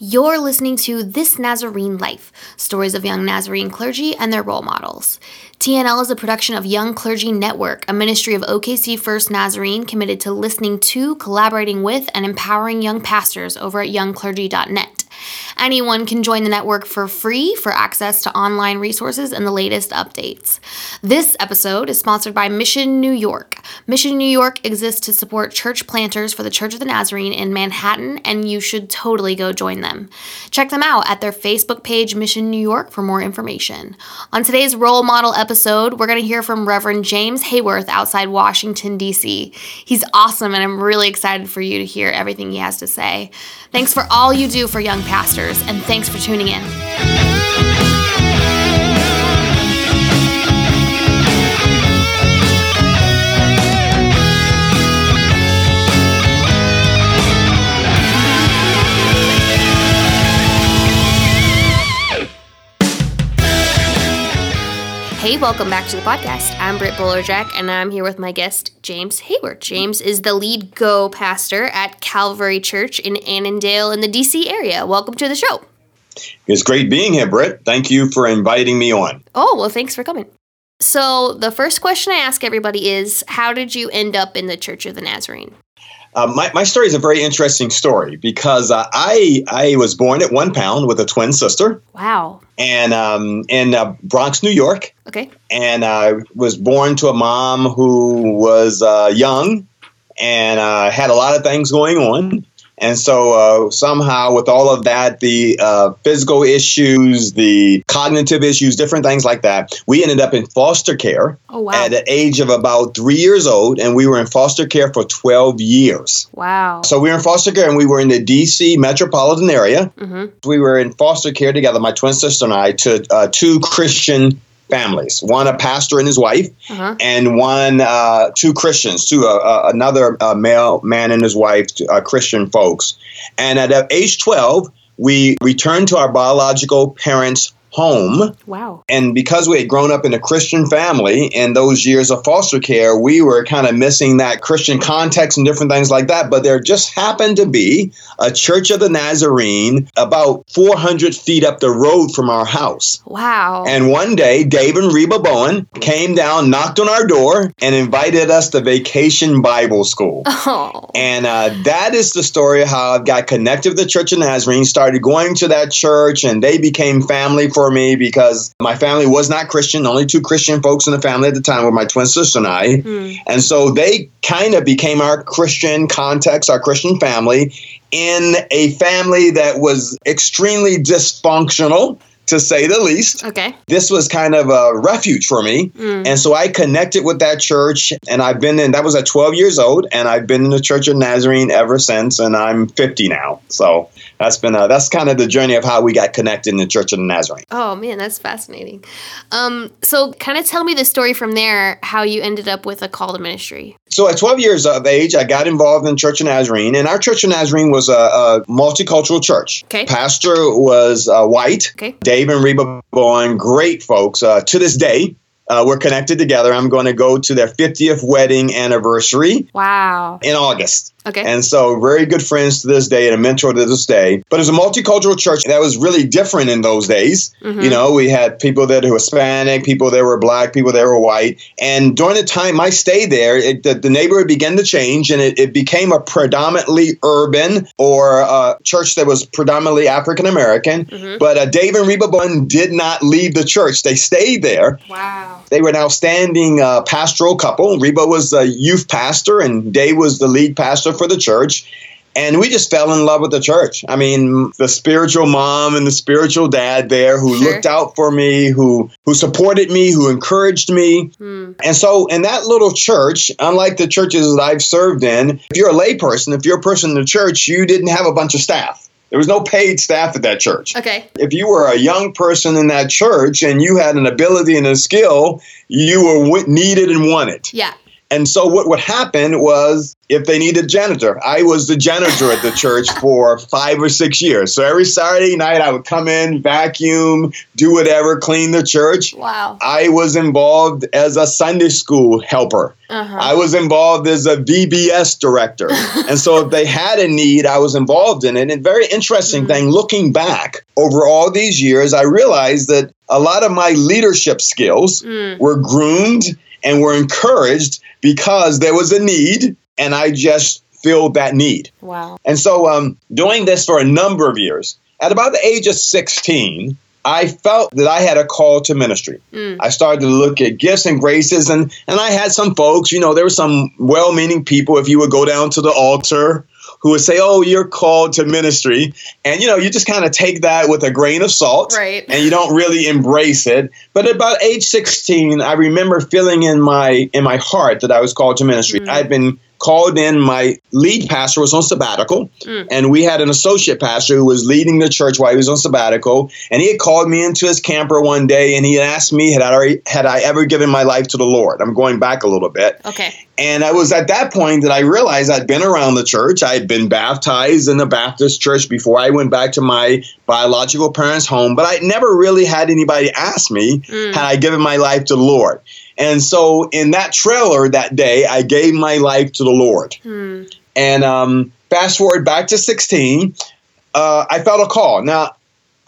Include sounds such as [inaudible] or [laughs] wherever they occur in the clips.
You're listening to This Nazarene Life stories of young Nazarene clergy and their role models. TNL is a production of Young Clergy Network, a ministry of OKC First Nazarene committed to listening to, collaborating with, and empowering young pastors over at youngclergy.net. Anyone can join the network for free for access to online resources and the latest updates. This episode is sponsored by Mission New York. Mission New York exists to support church planters for the Church of the Nazarene in Manhattan, and you should totally go join them. Check them out at their Facebook page, Mission New York, for more information. On today's role model episode, we're going to hear from Reverend James Hayworth outside Washington, D.C. He's awesome, and I'm really excited for you to hear everything he has to say. Thanks for all you do for young pastors, and thanks for tuning in. Hey, welcome back to the podcast. I'm Britt Bullerjack, and I'm here with my guest, James Hayward. James is the lead Go pastor at Calvary Church in Annandale in the DC area. Welcome to the show. It's great being here, Britt. Thank you for inviting me on. Oh, well, thanks for coming. So, the first question I ask everybody is How did you end up in the Church of the Nazarene? Uh, my, my story is a very interesting story because uh, I I was born at one pound with a twin sister. Wow. And um, in uh, Bronx, New York. Okay. And I was born to a mom who was uh, young and uh, had a lot of things going on. And so uh, somehow, with all of that, the uh, physical issues, the cognitive issues, different things like that, we ended up in foster care Oh, wow. at the age of about three years old, and we were in foster care for 12 years. Wow. So we were in foster care, and we were in the D.C. metropolitan area. Mm-hmm. We were in foster care together, my twin sister and I, to uh, two Christian families. One a pastor and his wife, Uh-huh. and one uh, two Christians, two uh, uh, another uh, male man and his wife, uh, Christian folks. And at uh, age twelve, we returned to our biological parents' home. Wow. And because we had grown up in a Christian family in those years of foster care, we were kind of missing that Christian context and different things like that. But there just happened to be a Church of the Nazarene about 400 feet up the road from our house. Wow. And one day, Dave and Reba Bowen came down, knocked on our door, and invited us to Vacation Bible School. [laughs] oh. And uh, that is the story of how I got connected with the Church of Nazarene, started going to that church, and they became family for me because my family was not Christian. Only two Christian folks in the family at the time were my twin sister and I. Hmm. And so they kind of became our Christian context, our Christian family, in a family that was extremely dysfunctional, to say the least Okay. this was kind of a refuge for me. Mm. And so I connected with that church, and I've been in, that was at 12 years old, and I've been in the Church of Nazarene ever since, and I'm 50 now. So that's been, a, that's kind of the journey of how we got connected in the Church of the Nazarene. Oh man, that's fascinating. Um, so kind of tell me the story from there, how you ended up with a call to ministry. So at 12 years of age, I got involved in Church of Nazarene, and our Church of Nazarene was a, a multicultural church. Okay. Pastor was uh, white. Okay. Dave and Reba Bowen, great folks. Uh, to this day, uh, we're connected together. I'm going to go to their 50th wedding anniversary Wow. in August. Okay. And so, very good friends to this day and a mentor to this day. But it's a multicultural church that was really different in those days. Mhm. You know, we had people that were Hispanic, people that were black, people that were white. And during the time I stayed there, it, the, the neighborhood began to change and it, it became a predominantly urban or a church that was predominantly African American. Mhm. But uh, Dave and Reba Bowen did not leave the church, they stayed there. Wow. They were an outstanding uh, pastoral couple. Reba was a youth pastor, and Dave was the lead pastor for the church. And we just fell in love with the church. I mean, the spiritual mom and the spiritual dad there who Sure. looked out for me, who who supported me, who encouraged me. Hmm. And so, in that little church, unlike the churches that I've served in, if you're a layperson, if you're a person in the church, you didn't have a bunch of staff. There was no paid staff at that church Okay. if you were a young person in that church and you had an ability and a skill, you were w- needed and wanted. Yeah. And so what would happen was if they needed a janitor, I was the janitor at the church for five or six years. So every Saturday night I would come in, vacuum, do whatever, clean the church. Wow. I was involved as a Sunday school helper. Uh-huh. I was involved as a VBS director. [laughs] and so if they had a need, I was involved in it. And very interesting mm. thing, looking back over all these years, I realized that a lot of my leadership skills mm. were groomed and were encouraged because there was a need and I just filled that need. Wow. And so um, doing this for a number of years, at about the age of 16, I felt that I had a call to ministry. Mm. I started to look at gifts and graces, and, and I had some folks, you know, there were some well meaning people. If you would go down to the altar, who would say, "Oh, you're called to ministry," and you know, you just kind of take that with a grain of salt, right? And you don't really embrace it. But about age 16, I remember feeling in my in my heart that I was called to ministry. Mm. I'd been called in my lead pastor was on sabbatical mm. and we had an associate pastor who was leading the church while he was on sabbatical and he had called me into his camper one day and he had asked me had I already, had I ever given my life to the Lord? I'm going back a little bit. Okay. And I was at that point that I realized I'd been around the church. I had been baptized in the Baptist church before I went back to my biological parents home but I never really had anybody ask me mm. had I given my life to the Lord and so in that trailer that day, I gave my life to the Lord. Hmm. And um, fast forward back to 16, uh, I felt a call. Now,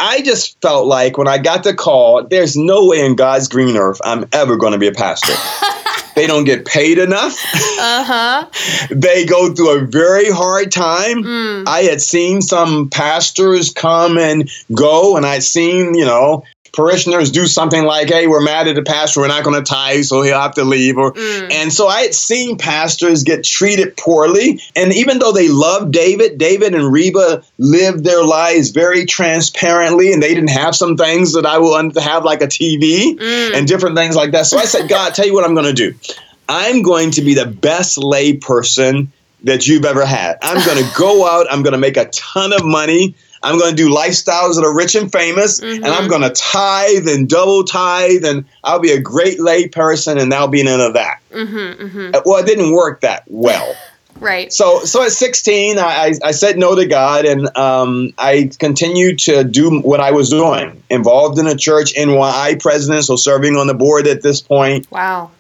I just felt like when I got the call, there's no way in God's green earth I'm ever going to be a pastor. [laughs] they don't get paid enough. Uh-huh. [laughs] they go through a very hard time. Mm. I had seen some pastors come and go, and I'd seen, you know, parishioners do something like, hey, we're mad at the pastor, we're not going to tithe, so he'll have to leave. Or, mm. And so I had seen pastors get treated poorly. And even though they loved David, David and Reba lived their lives very transparently, and they didn't have some things that I to have, like a TV mm. and different things like that. So I said, God, tell you what I'm going to do. I'm going to be the best lay person that you've ever had. I'm going to go out, I'm going to make a ton of money. I'm going to do lifestyles that are rich and famous, mm-hmm. and I'm mm-hmm. going to tithe and double tithe, and I'll be a great lay person, and that'll be none of that. Mm-hmm, mm-hmm. Uh, well, it didn't work that well. [laughs] right. So, so at 16, I, I said no to God, and um, I continued to do what I was doing, involved in a church NYI president, so serving on the board at this point. Wow.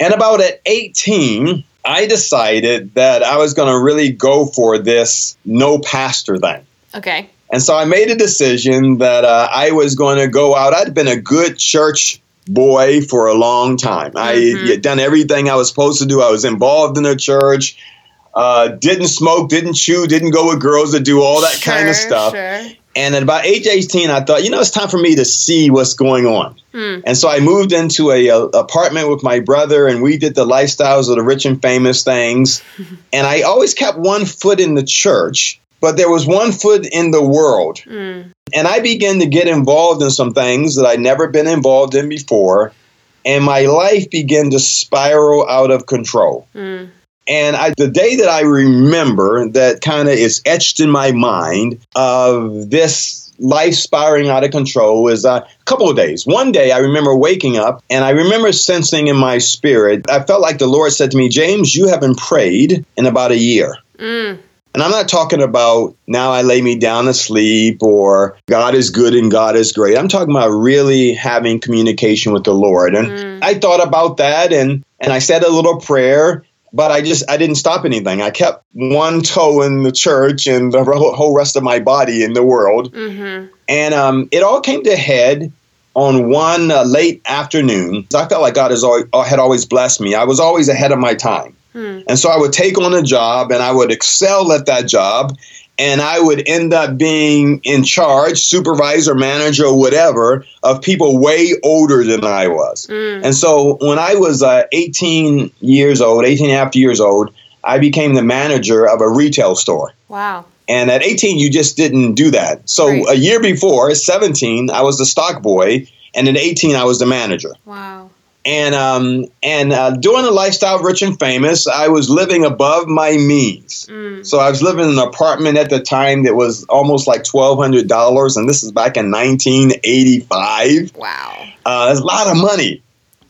And about at 18, I decided that I was going to really go for this no pastor thing. Okay. And so I made a decision that uh, I was going to go out. I'd been a good church boy for a long time. Mm-hmm. I had done everything I was supposed to do. I was involved in the church. Uh, didn't smoke, didn't chew, didn't go with girls that do all that sure, kind of stuff. Sure. And at about age 18, I thought, you know, it's time for me to see what's going on. Hmm. And so I moved into a, a, apartment with my brother, and we did the lifestyles of the rich and famous things. [laughs] and I always kept one foot in the church, but there was one foot in the world. Mm. And I began to get involved in some things that I'd never been involved in before. And my life began to spiral out of control. Mm. And I, the day that I remember that kind of is etched in my mind of this life spiraling out of control is a couple of days. One day I remember waking up and I remember sensing in my spirit, I felt like the Lord said to me, James, you haven't prayed in about a year. Mm. And I'm not talking about now I lay me down to sleep or God is good and God is great. I'm talking about really having communication with the Lord. And mm. I thought about that and and I said a little prayer, but I just I didn't stop anything. I kept one toe in the church and the whole rest of my body in the world. Mm-hmm. And um, it all came to head on one uh, late afternoon. I felt like God has always, had always blessed me. I was always ahead of my time. Hmm. And so I would take on a job and I would excel at that job and I would end up being in charge, supervisor, manager, whatever, of people way older than I was. Mm. And so when I was uh, 18 years old, 18 and a half years old, I became the manager of a retail store. Wow. And at 18, you just didn't do that. So right. a year before, 17, I was the stock boy, and at 18, I was the manager. Wow and um, and uh, doing a lifestyle of rich and famous, I was living above my means. Mm. So I was living in an apartment at the time that was almost like twelve hundred dollars, and this is back in nineteen eighty five. Wow, uh, that's a lot of money.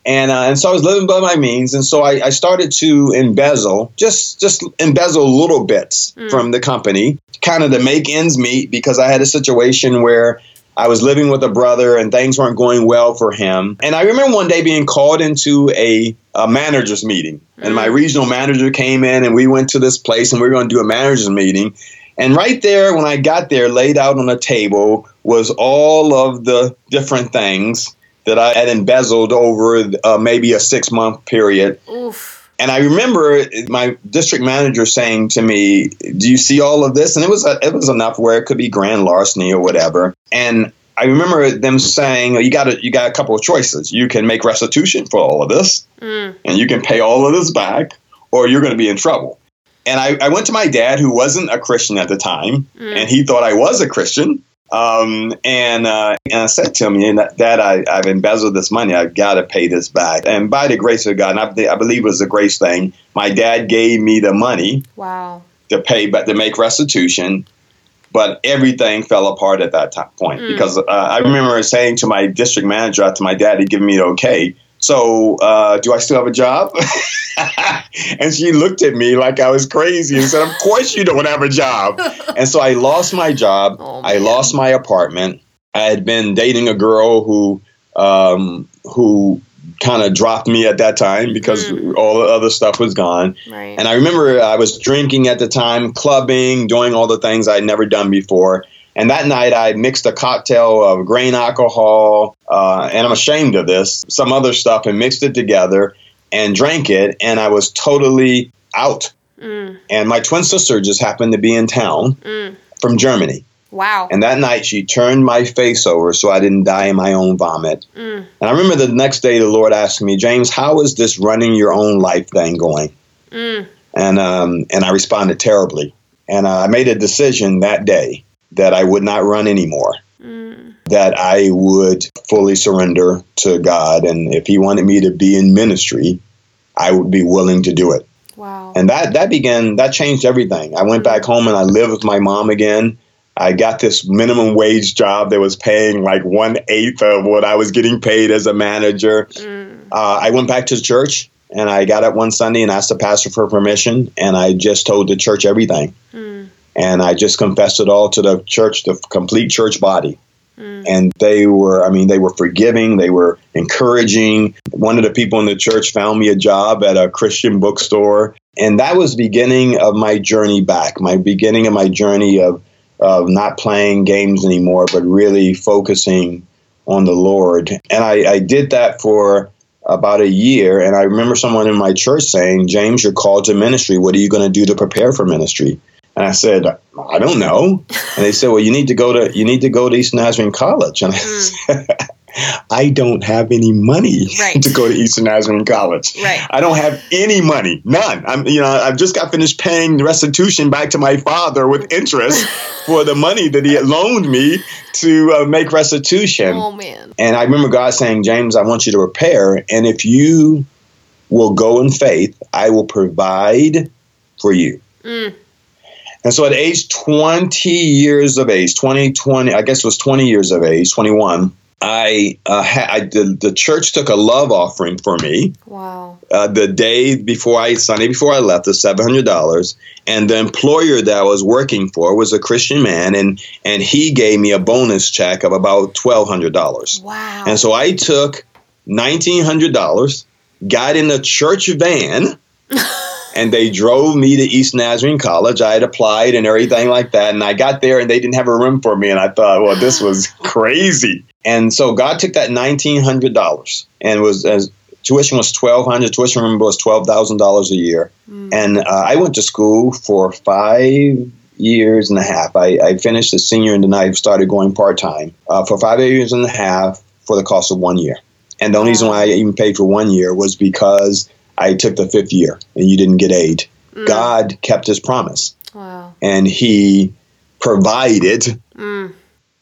And, uh, and so I was living by my means, and so I, I started to embezzle, just just embezzle little bits mm. from the company, kind of to make ends meet, because I had a situation where I was living with a brother and things weren't going well for him. And I remember one day being called into a, a manager's meeting, and my mm. regional manager came in, and we went to this place, and we were going to do a manager's meeting. And right there, when I got there, laid out on a table was all of the different things that I had embezzled over uh, maybe a six month period. Oof. And I remember my district manager saying to me, "Do you see all of this?" And it was a, it was enough where it could be grand larceny or whatever. And I remember them saying, "You got a, you got a couple of choices. You can make restitution for all of this, mm. and you can pay all of this back, or you're going to be in trouble." And I, I, went to my dad, who wasn't a Christian at the time, mm. and he thought I was a Christian. Um, and, uh, and I said to him, "You, know, Dad, I, I've embezzled this money. I've got to pay this back. And by the grace of God, I, I, believe it was a grace thing, my dad gave me the money wow. to pay, but to make restitution. But everything fell apart at that time, point mm. because uh, I remember saying to my district manager, to my dad, he gave me the okay. So, uh, do I still have a job? [laughs] and she looked at me like I was crazy and said, Of course you don't have a job. [laughs] and so I lost my job. Oh, I lost my apartment. I had been dating a girl who um, who kind of dropped me at that time because mm. all the other stuff was gone. Right. And I remember I was drinking at the time, clubbing, doing all the things I'd never done before. And that night, I mixed a cocktail of grain alcohol, uh, and I'm ashamed of this, some other stuff, and mixed it together and drank it. And I was totally out. Mm. And my twin sister just happened to be in town mm. from Germany. Wow. And that night, she turned my face over so I didn't die in my own vomit. Mm. And I remember the next day, the Lord asked me, James, how is this running your own life thing going? Mm. And, um, and I responded terribly. And uh, I made a decision that day that I would not run anymore. Mm. That I would fully surrender to God. And if He wanted me to be in ministry, I would be willing to do it. Wow. And that, that began, that changed everything. I went back home and I lived with my mom again. I got this minimum wage job that was paying like one eighth of what I was getting paid as a manager. Mm. Uh, I went back to the church and I got up one Sunday and asked the pastor for permission, and I just told the church everything. Mm and I just confessed it all to the church, the complete church body. Mm. And they were, I mean, they were forgiving, they were encouraging. One of the people in the church found me a job at a Christian bookstore. And that was the beginning of my journey back, my beginning of my journey of, of not playing games anymore, but really focusing on the Lord. And I, I did that for about a year. And I remember someone in my church saying, James, you're called to ministry. What are you going to do to prepare for ministry? And I said, I don't know. And they said, Well, you need to go to you need to go to Eastern Nazarene College. And I mm. said, [laughs] I don't have any money right. [laughs] to go to Eastern Nazarene College. Right. I don't have any money, none. I'm, you know, I've just got finished paying restitution back to my father with interest [laughs] for the money that he had loaned me to uh, make restitution. Oh man! And I remember God saying, James, I want you to repair, and if you will go in faith, I will provide for you. Mm. And so at age 20 years of age, 20, 20, I guess it was 20 years of age, 21, I, uh, ha- I the, the church took a love offering for me. Wow. Uh, the day before I, Sunday before I left, the $700. And the employer that I was working for was a Christian man, and, and he gave me a bonus check of about $1,200. Wow. And so I took $1,900, got in a church van. And they drove me to East Nazarene College. I had applied and everything like that, and I got there and they didn't have a room for me, and I thought, well, this was [laughs] crazy. And so God took that nineteen hundred dollars and was as tuition was twelve hundred. Tuition remember was twelve thousand dollars a year, mm. and uh, I went to school for five years and a half. I, I finished as senior, and then I started going part time uh, for five years and a half for the cost of one year. And the only reason why I even paid for one year was because I took the fifth year and you didn't get aid. Mm. God kept his promise. Wow. And he provided, mm.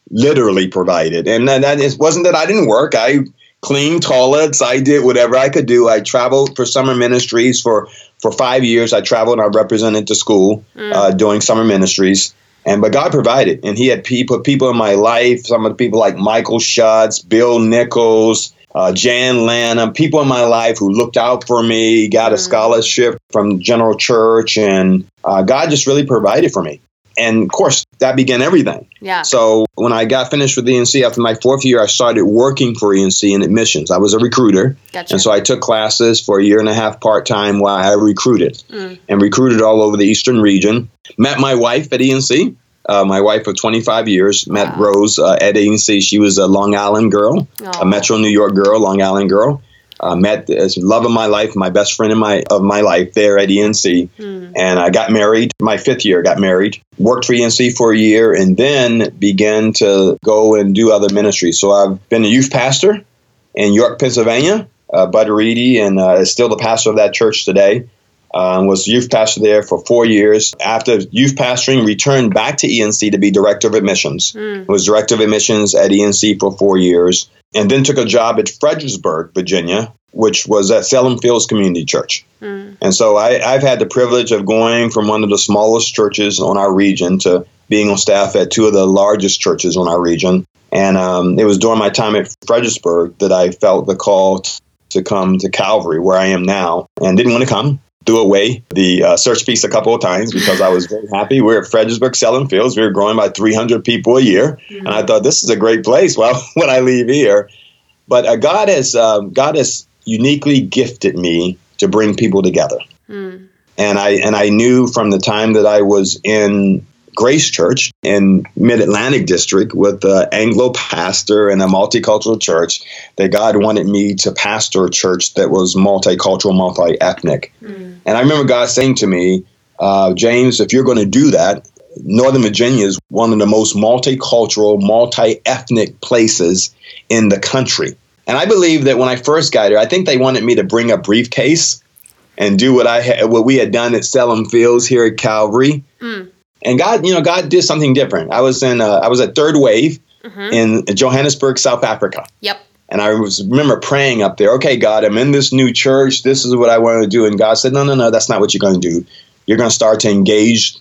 literally provided. And that is, wasn't that I didn't work. I cleaned toilets. I did whatever I could do. I traveled for summer ministries for, for five years. I traveled and I represented the school mm. uh, doing summer ministries. And but God provided, and He had people people in my life. Some of the people like Michael Schutz, Bill Nichols, uh, Jan Lanham, people in my life who looked out for me, got a scholarship from General Church, and uh, God just really provided for me. And of course, that began everything. Yeah. So when I got finished with ENC after my fourth year, I started working for ENC in admissions. I was a recruiter. Gotcha. And so I took classes for a year and a half part time while I recruited Mm. and recruited all over the eastern region. Met my wife at ENC. Uh, my wife of 25 years met Wow. Rose uh, at ENC. She was a Long Island girl, Aw. a Metro New York girl, Long Island girl. Uh, met as love of my life, my best friend in my of my life there at ENC, Mm. and I got married. My fifth year, got married. Worked for ENC for a year, and then began to go and do other ministries. So I've been a youth pastor in York, Pennsylvania. Uh, Bud Reedy, and uh, is still the pastor of that church today. Um, was youth pastor there for four years. After youth pastoring, returned back to ENC to be director of admissions. Mm. Was director of admissions at ENC for four years, and then took a job at Fredericksburg, Virginia, which was at Salem Fields Community Church. Mm. And so I, I've had the privilege of going from one of the smallest churches on our region to being on staff at two of the largest churches on our region. And um, it was during my time at Fredericksburg that I felt the call to come to Calvary, where I am now, and didn't want to come. Threw away the uh, search piece a couple of times because I was very happy. We are at Fredericksburg Salem Fields. We were growing by 300 people a year, and I thought this is a great place. [laughs] Well, when I leave here, but uh, God has um, God has uniquely gifted me to bring people together Mm. and I and I knew from the time that I was in Grace Church in Mid Atlantic District with the Anglo pastor and a multicultural church that God wanted me to pastor a church that was multicultural, multi ethnic. Mm. And I remember God saying to me, uh, James, if you're going to do that, Northern Virginia is one of the most multicultural, multi ethnic places in the country. And I believe that when I first got here, I think they wanted me to bring a briefcase and do what I had, what we had done at Salem Fields here at Calvary. Mm. And God, you know, God did something different. I was in, uh, I was at Third Wave Mhm. in Johannesburg, South Africa. Yep. And I was remember praying up there, okay, God, I'm in this new church. This is what I want to do. And God said, no, no, no, that's not what you're going to do. You're going to start to engage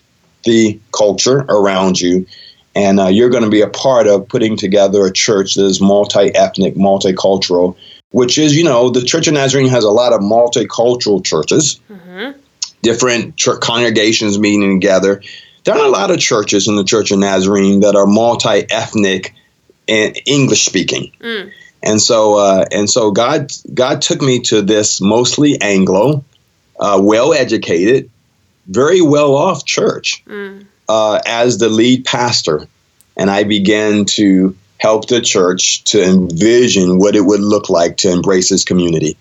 the culture around you. And uh, you're going to be a part of putting together a church that is multi ethnic, multicultural, which is, you know, the Church of Nazarene has a lot of multicultural churches, hmm different church congregations meeting together. There aren't a lot of churches in the Church of Nazarene that are multi ethnic and English speaking. Mm. And so, uh, and so, God, God took me to this mostly Anglo, uh, well-educated, very well-off church Mm. uh, as the lead pastor, and I began to help the church to envision what it would look like to embrace His community.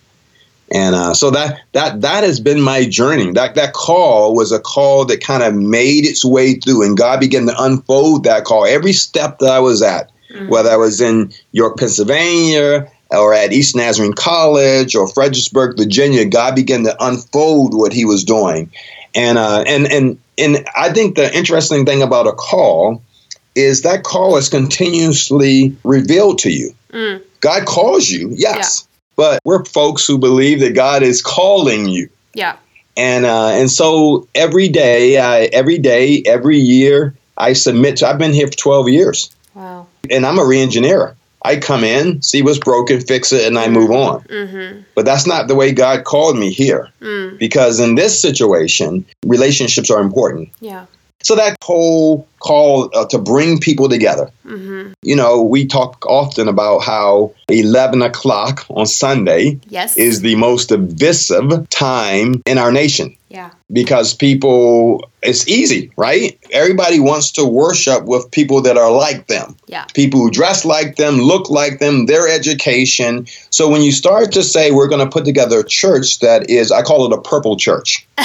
And uh, so that that that has been my journey. That that call was a call that kind of made its way through, and God began to unfold that call every step that I was at Mm. whether I was in York, Pennsylvania, or at East Nazarene College or Fredericksburg, Virginia, God began to unfold what He was doing, and uh, and and and I think the interesting thing about a call is that call is continuously revealed to you. Mm. God calls you, yes, but we're folks who believe that God is calling you Yeah. and uh, and so every day, I, every day, every year, I submit to. I've been here for twelve years, Wow. and I'm a re-engineer. I come in, see what's broken, fix it, and I move on. Mm-hmm. But that's not the way God called me here, Mm. because in this situation, relationships are important. Yeah. So that whole call uh, to bring people together. Mm-hmm. You know, we talk often about how 11 o'clock on Sunday Yes. is the most divisive time in our nation yeah. because people it's easy right everybody wants to worship with people that are like them Yeah. people who dress like them look like them their education so when you start to say we're going to put together a church that is i call it a purple church [laughs]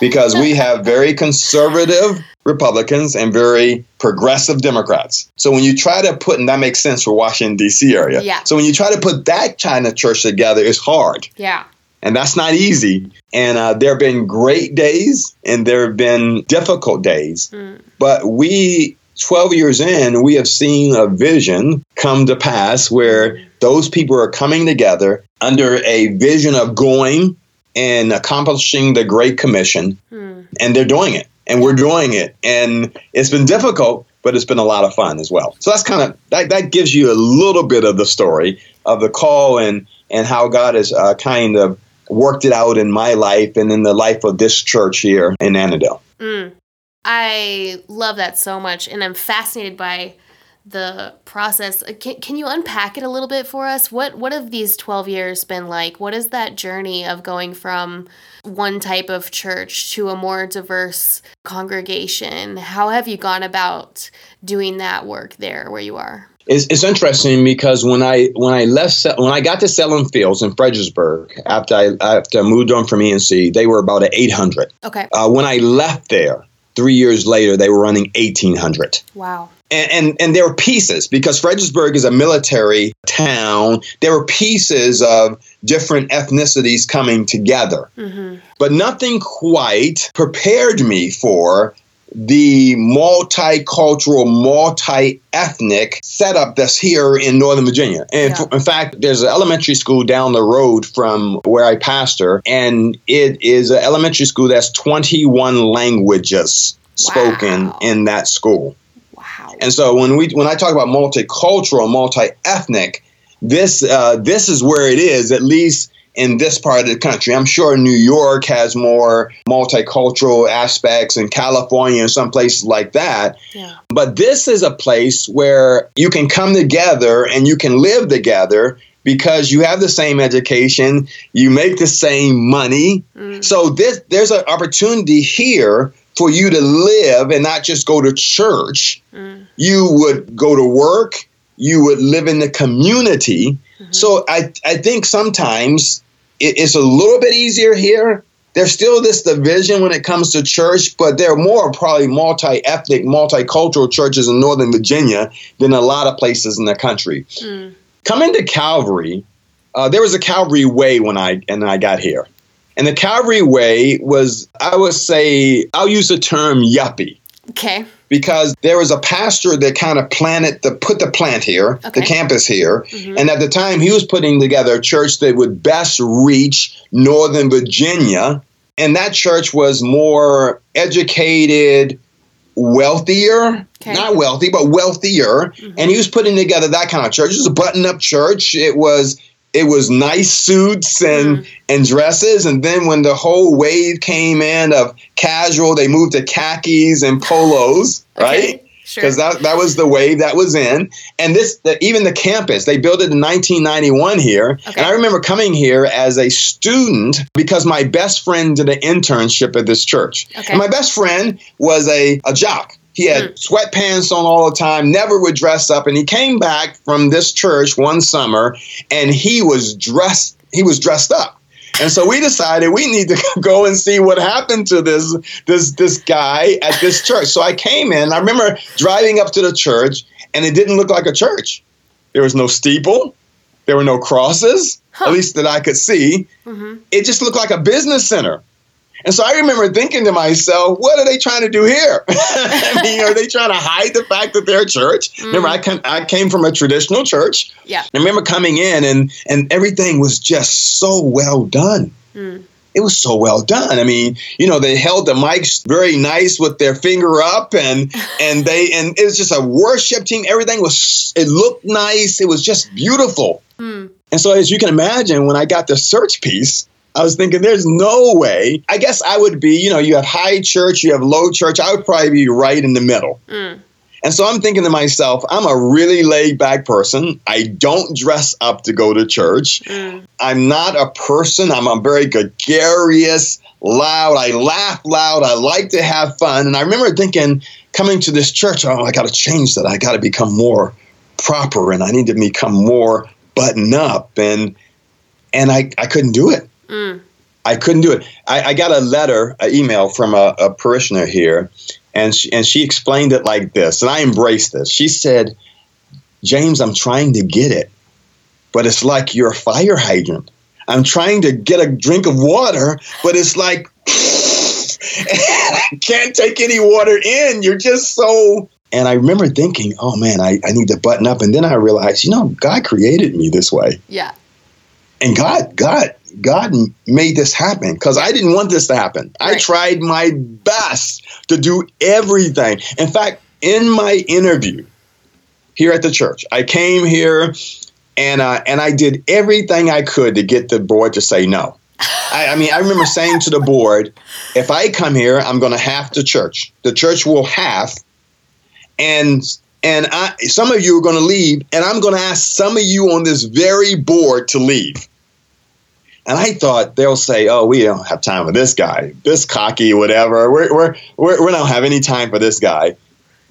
because we have very conservative republicans and very progressive democrats so when you try to put and that makes sense for washington d.c area Yeah. so when you try to put that kind of church together it's hard Yeah. and that's not easy. And uh, there have been great days and there have been difficult days. Mm. But we, 12 years in, we have seen a vision come to pass where those people are coming together under a vision of going and accomplishing the Great Commission, Mm. and they're doing it. And we're doing it. And it's been difficult, but it's been a lot of fun as well. So that's kind of that, that gives you a little bit of the story of the call and and how God has uh, kind of worked it out in my life and in the life of this church here in Annandale. Mm. I love that so much, and I'm fascinated by the process. Uh, can, can you unpack it a little bit for us? What what have these 12 years been like? What is that journey of going from one type of church to a more diverse congregation? How have you gone about doing that work there where you are? It's, it's interesting because when I when I left when I got to Salem Fields in Fredericksburg after I after I moved on from ENC, they were about an 800. Okay. Uh, when I left there, three years later, they were running 1,800. Wow. And, and, and there were pieces because Fredericksburg is a military town. There were pieces of different ethnicities coming together, mm-hmm. but nothing quite prepared me for the multicultural, multi-ethnic setup that's here in Northern Virginia. And yeah. in fact, there's an elementary school down the road from where I pastor, and it is an elementary school that's 21 languages spoken wow. in that school. Wow. And so when we when I talk about multicultural, multi-ethnic, this uh, this is where it is at least in this part of the country. I'm sure New York has more multicultural aspects and California and some places like that. Yeah. But this is a place where you can come together and you can live together because you have the same education, you make the same money. Mm. So this there's an opportunity here for you to live and not just go to church. Mm. You would go to work, you would live in the community. Mm-hmm. So I, I think sometimes it's a little bit easier here. There's still this division when it comes to church, but there are more probably multi ethnic, multicultural churches in Northern Virginia than a lot of places in the country. Mm. Coming to Calvary, uh, there was a Calvary way when I and I got here. And the Calvary way was, I would say, I'll use the term yuppie. Okay because there was a pastor that kind of planted the put the plant here, okay. the campus here, mm-hmm. and at the time he was putting together a church that would best reach Northern Virginia, and that church was more educated, wealthier, okay. not wealthy, but wealthier, mm-hmm. and he was putting together that kind of church. It was a button-up church. It was it was nice suits and mm. and dresses and then when the whole wave came in of casual they moved to khakis and polos [laughs] okay. right because sure. that, that was the wave that was in and this the, even the campus they built it in 1991 here okay. and i remember coming here as a student because my best friend did an internship at this church okay. and my best friend was a, a jock he had mm. sweatpants on all the time, never would dress up. And he came back from this church one summer and he was dressed, he was dressed up. And so we decided we need to [laughs] go and see what happened to this this this guy at this church. So I came in. I remember driving up to the church, and it didn't look like a church. There was no steeple. There were no crosses, huh. at least that I could see. Mm-hmm. It just looked like a business center. And so I remember thinking to myself, what are they trying to do here? [laughs] I mean, are they trying to hide the fact that they're a church? Mm. Remember, I, came, I came from a traditional church. Yeah. I remember coming in and, and everything was just so well done. Mm. It was so well done. I mean, you know, they held the mics very nice with their finger up and [laughs] and they and it was just a worship team. Everything was it looked nice. It was just beautiful. Mm. And so as you can imagine, when I got the search piece, I was thinking, there's no way. I guess I would be, you know, you have high church, you have low church. I would probably be right in the middle. Mm. And so I'm thinking to myself, I'm a really laid back person. I don't dress up to go to church. Mm. I'm not a person, I'm a very gregarious, loud. I laugh loud. I like to have fun. And I remember thinking, coming to this church, oh, I got to change that. I got to become more proper and I need to become more button up. And and I, I couldn't do it. Mm. I couldn't do it. I, I got a letter, an email from a, a parishioner here, and she, and she explained it like this, and I embraced this. She said, "James, I'm trying to get it, but it's like you're a fire hydrant. I'm trying to get a drink of water, but it's like I [laughs] can't take any water in. You're just so." And I remember thinking, "Oh man, I, I need to button up." And then I realized, you know, God created me this way. Yeah. And God, God God made this happen because I didn't want this to happen. Right. I tried my best to do everything. In fact, in my interview here at the church, I came here and uh, and I did everything I could to get the board to say no. I, I mean, I remember saying to the board, if I come here, I'm going to have the church. The church will have, and and I, some of you are going to leave, and I'm going to ask some of you on this very board to leave. And I thought they'll say, "Oh, we don't have time for this guy, this cocky, whatever. We're we're we're we don't have any time for this guy."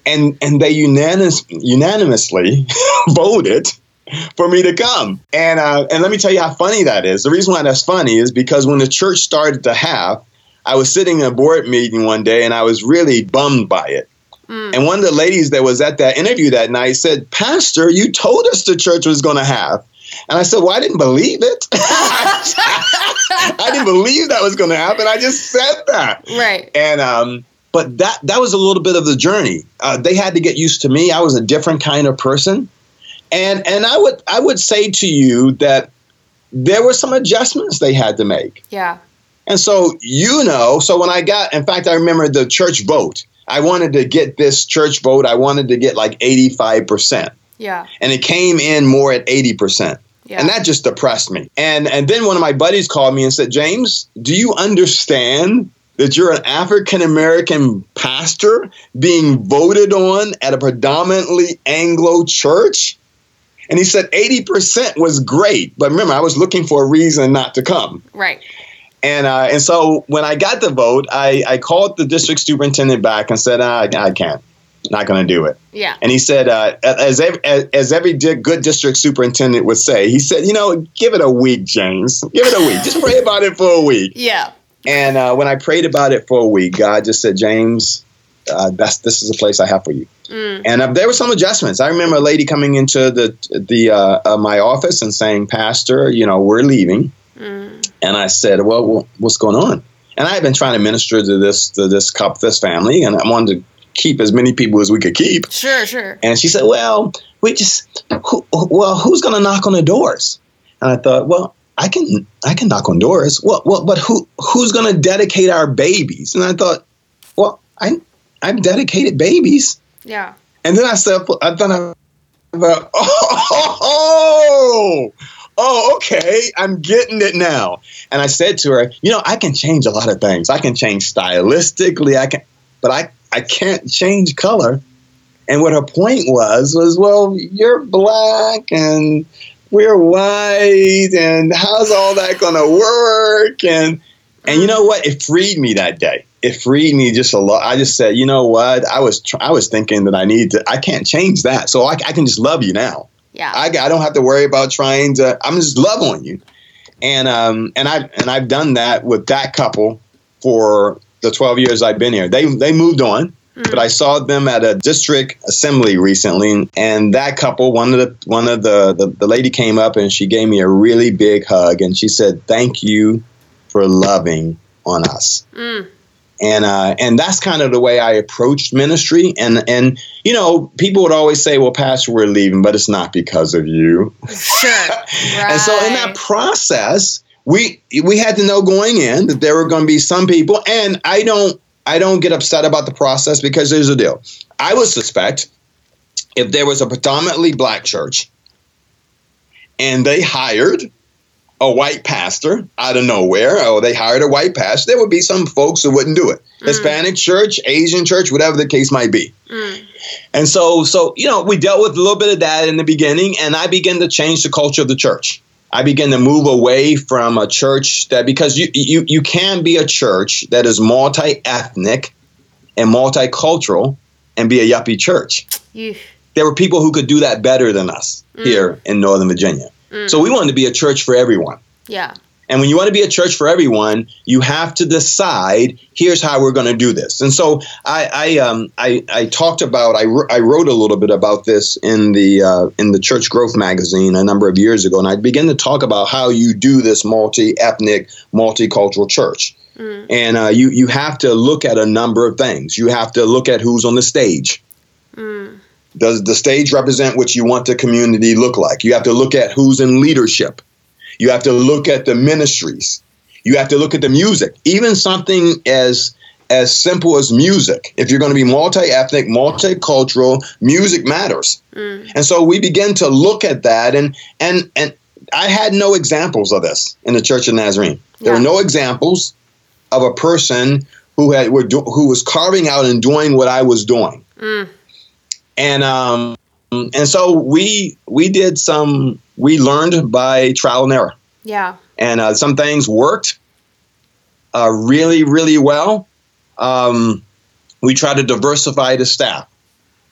And and they unanimous, unanimously [laughs] voted for me to come. And uh, and let me tell you how funny that is. The reason why that's funny is because when the church started to have, I was sitting in a board meeting one day and I was really bummed by it. Mm. And one of the ladies that was at that interview that night said, Pastor, you told us the church was going to have. And I said, Well, I didn't believe it. [laughs] I didn't believe that was going to happen. I just said that. Right. And, um, but that that was a little bit of the journey. Uh, they had to get used to me. I was a different kind of person, and and I would I would say to you that there were some adjustments they had to make. Yeah. And so you know, so when I got, in fact, I remember the church vote. I wanted to get this church vote. I wanted to get like eighty five percent. Yeah. And it came in more at eighty percent. Yeah. And that just depressed me. And and then one of my buddies called me and said, James, do you understand that you're an African American pastor being voted on at a predominantly Anglo church? And he said 80% was great. But remember, I was looking for a reason not to come. Right. And uh, and so when I got the vote, I, I called the district superintendent back and said, I, I can't. Not going to do it. Yeah. And he said, uh, as, every, as, as every di- good district superintendent would say, he said, you know, give it a week, James. Give it a week. Just pray about it for a week. [laughs] Yeah. And uh, when I prayed about it for a week, God just said, James, uh, that's this is a place I have for you. Mm. And uh, there were some adjustments. I remember a lady coming into the the uh, uh, my office and saying, "Pastor, you know, we're leaving." Mm. And I said, well, well, what's going on?" And I had been trying to minister to this to this couple, this family, and I wanted to keep as many people as we could keep. Sure, sure. And she said, "Well, we just who, well, who's going to knock on the doors?" And I thought, well, I can I can knock on doors. Well, well but who who's going to dedicate our babies? And I thought, well, I I've dedicated babies. Yeah. And then I said, I thought, I thought, [laughs] oh, oh, okay, I'm getting it now. And I said to her, you know, I can change a lot of things. I can change stylistically. I can, but I I can't change color. And what her point was was, well, you're black and we're white, and how's all that going to work? And and you know what? It freed me that day. It freed me just a lot. I just said, you know what? I was tr- I was thinking that I need to. I can't change that, so I, I can just love you now. Yeah. I, I don't have to worry about trying to. I'm just love on you, and um and I and I've done that with that couple for the 12 years I've been here. They they moved on. Mm. But I saw them at a district assembly recently, and that couple, one of the one of the, the the lady came up and she gave me a really big hug, and she said, "Thank you for loving on us." Mm. And uh, and that's kind of the way I approached ministry. And and you know, people would always say, "Well, Pastor, we're leaving," but it's not because of you. Sure. right. [laughs] And so in that process, we we had to know going in that there were going to be some people, and I don't I don't get upset about the process because there's a deal. I would suspect if there was a predominantly black church and they hired a white pastor out of nowhere, or they hired a white pastor, there would be some folks who wouldn't do it. Mm. Hispanic church, Asian church, whatever the case might be. Mm. And so, so you know, we dealt with a little bit of that in the beginning, and I began to change the culture of the church. I began to move away from a church that because you you you can be a church that is multi ethnic and multicultural and be a yuppie church. There were people who could do that better than us mm. here in Northern Virginia. Mm. So we wanted to be a church for everyone. Yeah. And when you want to be a church for everyone, you have to decide here's how we're going to do this. And so I I um I, I talked about I, I wrote a little bit about this in the uh, in the Church Growth magazine a number of years ago, and I began to talk about how you do this multi ethnic, multicultural church. Mm. And uh, you you have to look at a number of things. You have to look at who's on the stage. Mm. Does the stage represent what you want the community look like? You have to look at who's in leadership. You have to look at the ministries. You have to look at the music. Even something as as simple as music. If you're going to be multi ethnic, multicultural, music matters. Mm. And so we begin to look at that, and and and I had no examples of this in the Church of Nazarene. There yeah. were no examples of a person who had were do, who was carving out and doing what I was doing. Mm. And um and so we we did some we learned by trial and error. Yeah. And uh, some things worked uh, really really well. Um, we tried to diversify the staff.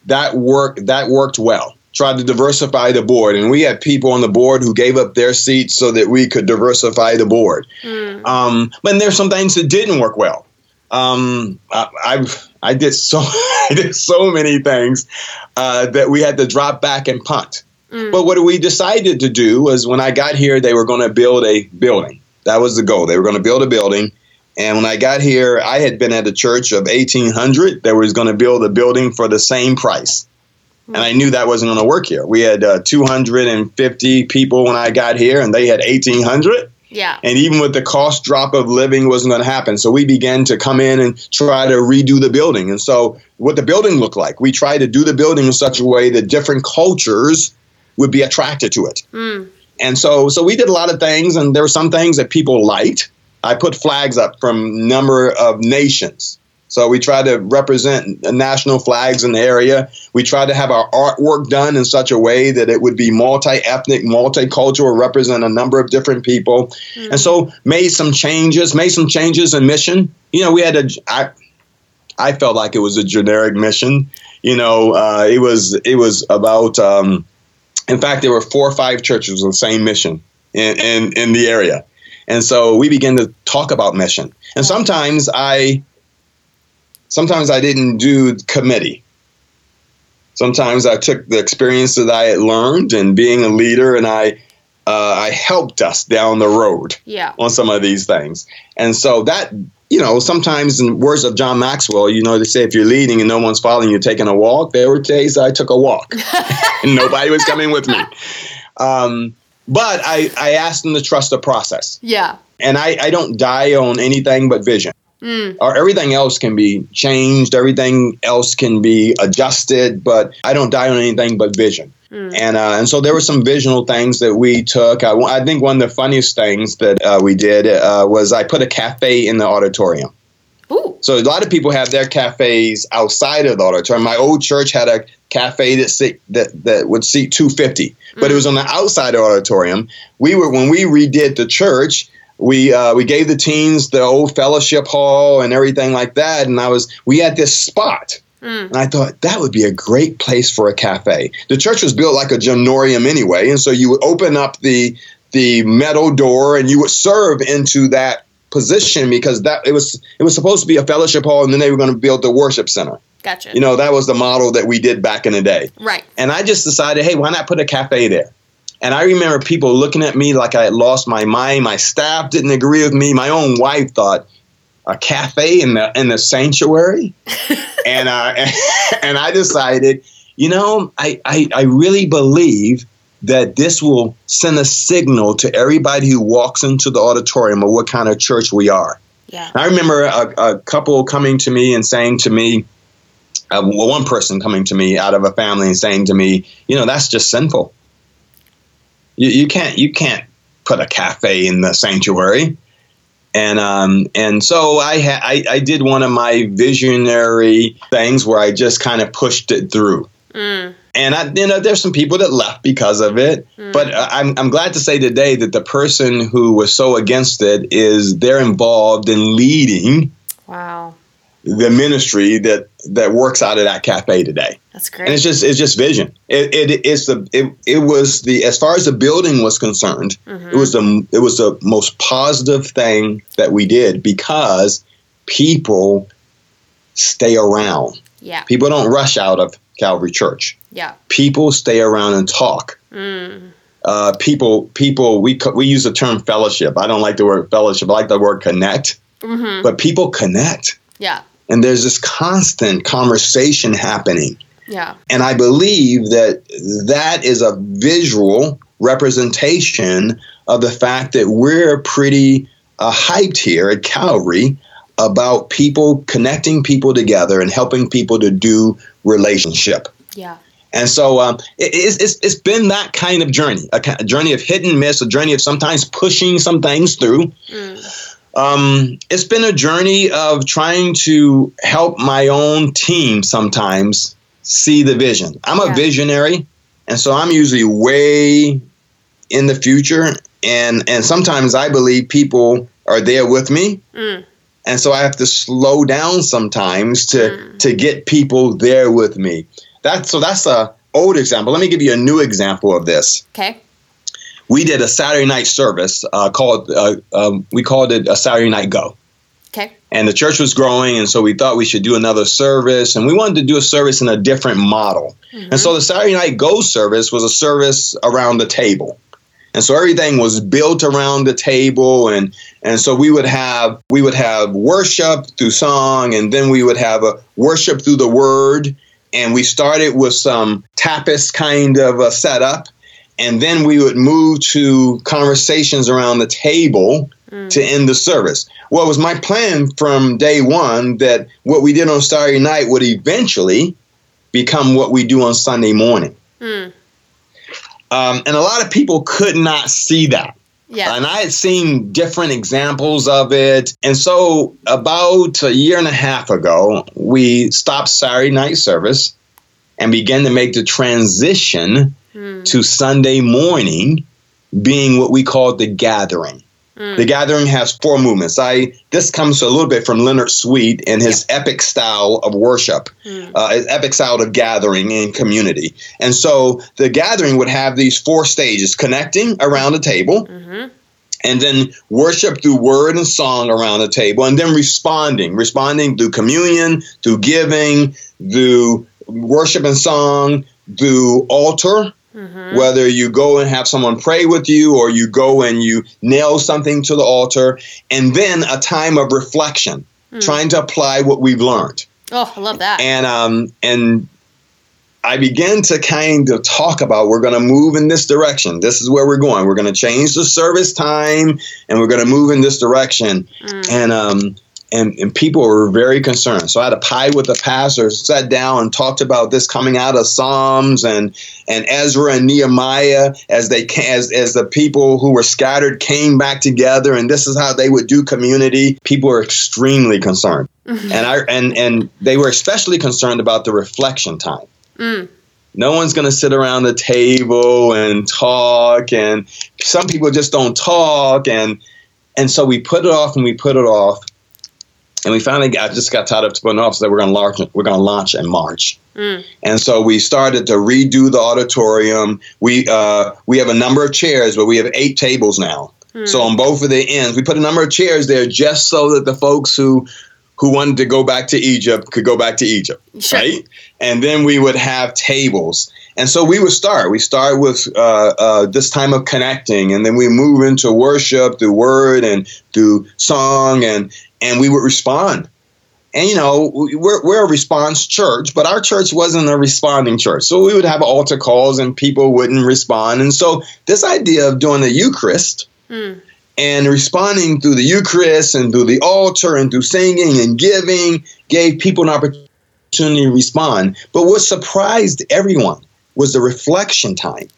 That worked that worked well tried to diversify the board, and we had people on the board who gave up their seats so that we could diversify the board. Mm. Um, but there's some things that didn't work well. Um, I, I, I did so [laughs] I did so many things uh, that we had to drop back and punt. Mm. But what we decided to do was when I got here, they were going to build a building. That was the goal. They were going to build a building. And when I got here, I had been at a church of 1800 that was going to build a building for the same price. And I knew that wasn't going to work here. We had uh, 250 people when I got here, and they had 1,800. Yeah. And even with the cost drop of living wasn't going to happen. So we began to come in and try to redo the building. And so what the building looked like, we tried to do the building in such a way that different cultures would be attracted to it. Mm. And so so we did a lot of things and there were some things that people liked. I put flags up from number of nations. So we tried to represent national flags in the area. We tried to have our artwork done in such a way that it would be multi-ethnic, multicultural, represent a number of different people. Mm-hmm. And so made some changes, made some changes in mission. You know, we had a I, I felt like it was a generic mission. You know, uh, it was it was about. Um, in fact, there were four or five churches with the same mission in, in, in the area. And so we began to talk about mission. And sometimes I sometimes I didn't do committee. Sometimes I took the experience that I had learned and being a leader, and I uh, I helped us down the road yeah. on some of these things. And so that you know, sometimes in words of John Maxwell, you know, they say if you're leading and no one's following you're taking a walk. There were days I took a walk [laughs] and nobody was coming with me. Um, but I, I asked them to trust the process. Yeah. And I, I don't die on anything but vision. Mm. Or everything else can be changed, everything else can be adjusted, but I don't die on anything but vision. Mm. And uh, and so there were some visual things that we took. I, I think one of the funniest things that uh, we did uh, was I put a cafe in the auditorium. Ooh. So a lot of people have their cafes outside of the auditorium. My old church had a cafe that seat, that that would seat 250, but it was on the outside of the auditorium. We were when we redid the church we uh, we gave the teens the old fellowship hall and everything like that. And I was we had this spot. Mm. And I thought that would be a great place for a cafe. The church was built like a gymnorium anyway, and so you would open up the the metal door and you would serve into that position because that it was it was supposed to be a fellowship hall, and then they were going to build the worship center. Gotcha. You know that was the model that we did back in the day. Right. And I just decided, hey, why not put a cafe there? And I remember people looking at me like I had lost my mind. My staff didn't agree with me. My own wife thought a cafe in the in the sanctuary, [laughs] and uh, [laughs] and I decided, you know, I, I I really believe that this will send a signal to everybody who walks into the auditorium of what kind of church we are. Yeah. I remember a, a couple coming to me and saying to me, uh, one person coming to me out of a family and saying to me, you know, that's just sinful. You, you can't you can't put a cafe in the sanctuary. And um, and so I, ha- I I did one of my visionary things where I just kind of pushed it through. Mm. And I, you know, there's some people that left because of it, mm. but I'm, I'm glad to say today that the person who was so against it is they're involved in leading. Wow the ministry that that works out of that cafe today. That's great. And it's just it's just vision. It, it it's the it, it was the as far as the building was concerned, mm-hmm. it was the it was the most positive thing that we did because people stay around. Yeah. People don't rush out of Calvary Church. Yeah. People stay around and talk. Mm. Uh, people people we we use the term fellowship. I don't like the word fellowship. I like the word connect. Mm-hmm. But people connect. Yeah and there's this constant conversation happening. Yeah. And I believe that that is a visual representation of the fact that we're pretty uh, hyped here at Calvary about people connecting people together and helping people to do relationship. Yeah. And so um, it, it's, it's been that kind of journey, a, journey of hit and miss, a journey of sometimes pushing some things through. Mm. Um, it's been a journey of trying to help my own team sometimes see the vision. I'm yeah. a visionary, and so I'm usually way in the future, and and sometimes I believe people are there with me. Mm. And so I have to slow down sometimes to mm. to get people there with me. That so that's a old example. Let me give you a new example of this. Okay. We did a Saturday night service uh, called uh, um, we called it a Saturday Night Go. Okay. And the church was growing, and so we thought we should do another service, and we wanted to do a service in a different model. Mm-hmm. And so the Saturday Night Go service was a service around the table and so everything was built around the table and and so we would have we would have worship through song and then we would have a worship through the word and we started with some tapas kind of a setup and then we would move to conversations around the table mm. to end the service well it was my plan from day one that what we did on saturday night would eventually become what we do on sunday morning mm. um, and a lot of people could not see that yeah. And I had seen different examples of it. And so, about a year and a half ago, we stopped Saturday night service and began to make the transition mm. to Sunday morning being what we call the gathering. Mm. The gathering has four movements. I this comes a little bit from Leonard Sweet and his epic style of worship, mm. uh, his epic style of gathering in community. And so the gathering would have these four stages: connecting around a table, mm-hmm. and then worship through word and song around the table, and then responding, responding through communion, through giving, through worship and song, through altar Mm-hmm. Whether you go and have someone pray with you or you go and you nail something to the altar, and then a time of reflection, mm. trying to apply what we've learned. Oh, I love that. And um and I began to kind of talk about we're going to move in this direction. This is where we're going. We're going to change the service time and we're going to move in this direction. Mm. And um and, and people were very concerned. So I had a pie with the pastor, sat down and talked about this coming out of Psalms and and Ezra and Nehemiah as they as as the people who were scattered came back together, and this is how they would do community. People were extremely concerned, mm-hmm. and I and and they were especially concerned about the reflection time. Mm. No one's going to sit around the table and talk, and some people just don't talk, and and so we put it off and we put it off and we finally got just got tied up to put an office that we're going to launch. We're going to launch in March, mm. and so we started to redo the auditorium. We uh, we have a number of chairs, but we have eight tables now. Mm. So on both of the ends, we put a number of chairs there just so that the folks who who wanted to go back to Egypt could go back to Egypt, sure. right? And then we would have tables. And so we would start. We start with uh, uh, this time of connecting, and then we move into worship through word and through song, and and we would respond. And you know, we're, we're a response church, but our church wasn't a responding church. So we would have altar calls and people wouldn't respond. And so this idea of doing the Eucharist mm. and responding through the Eucharist and through the altar and through singing and giving gave people an opportunity to respond. But what surprised everyone was the reflection time.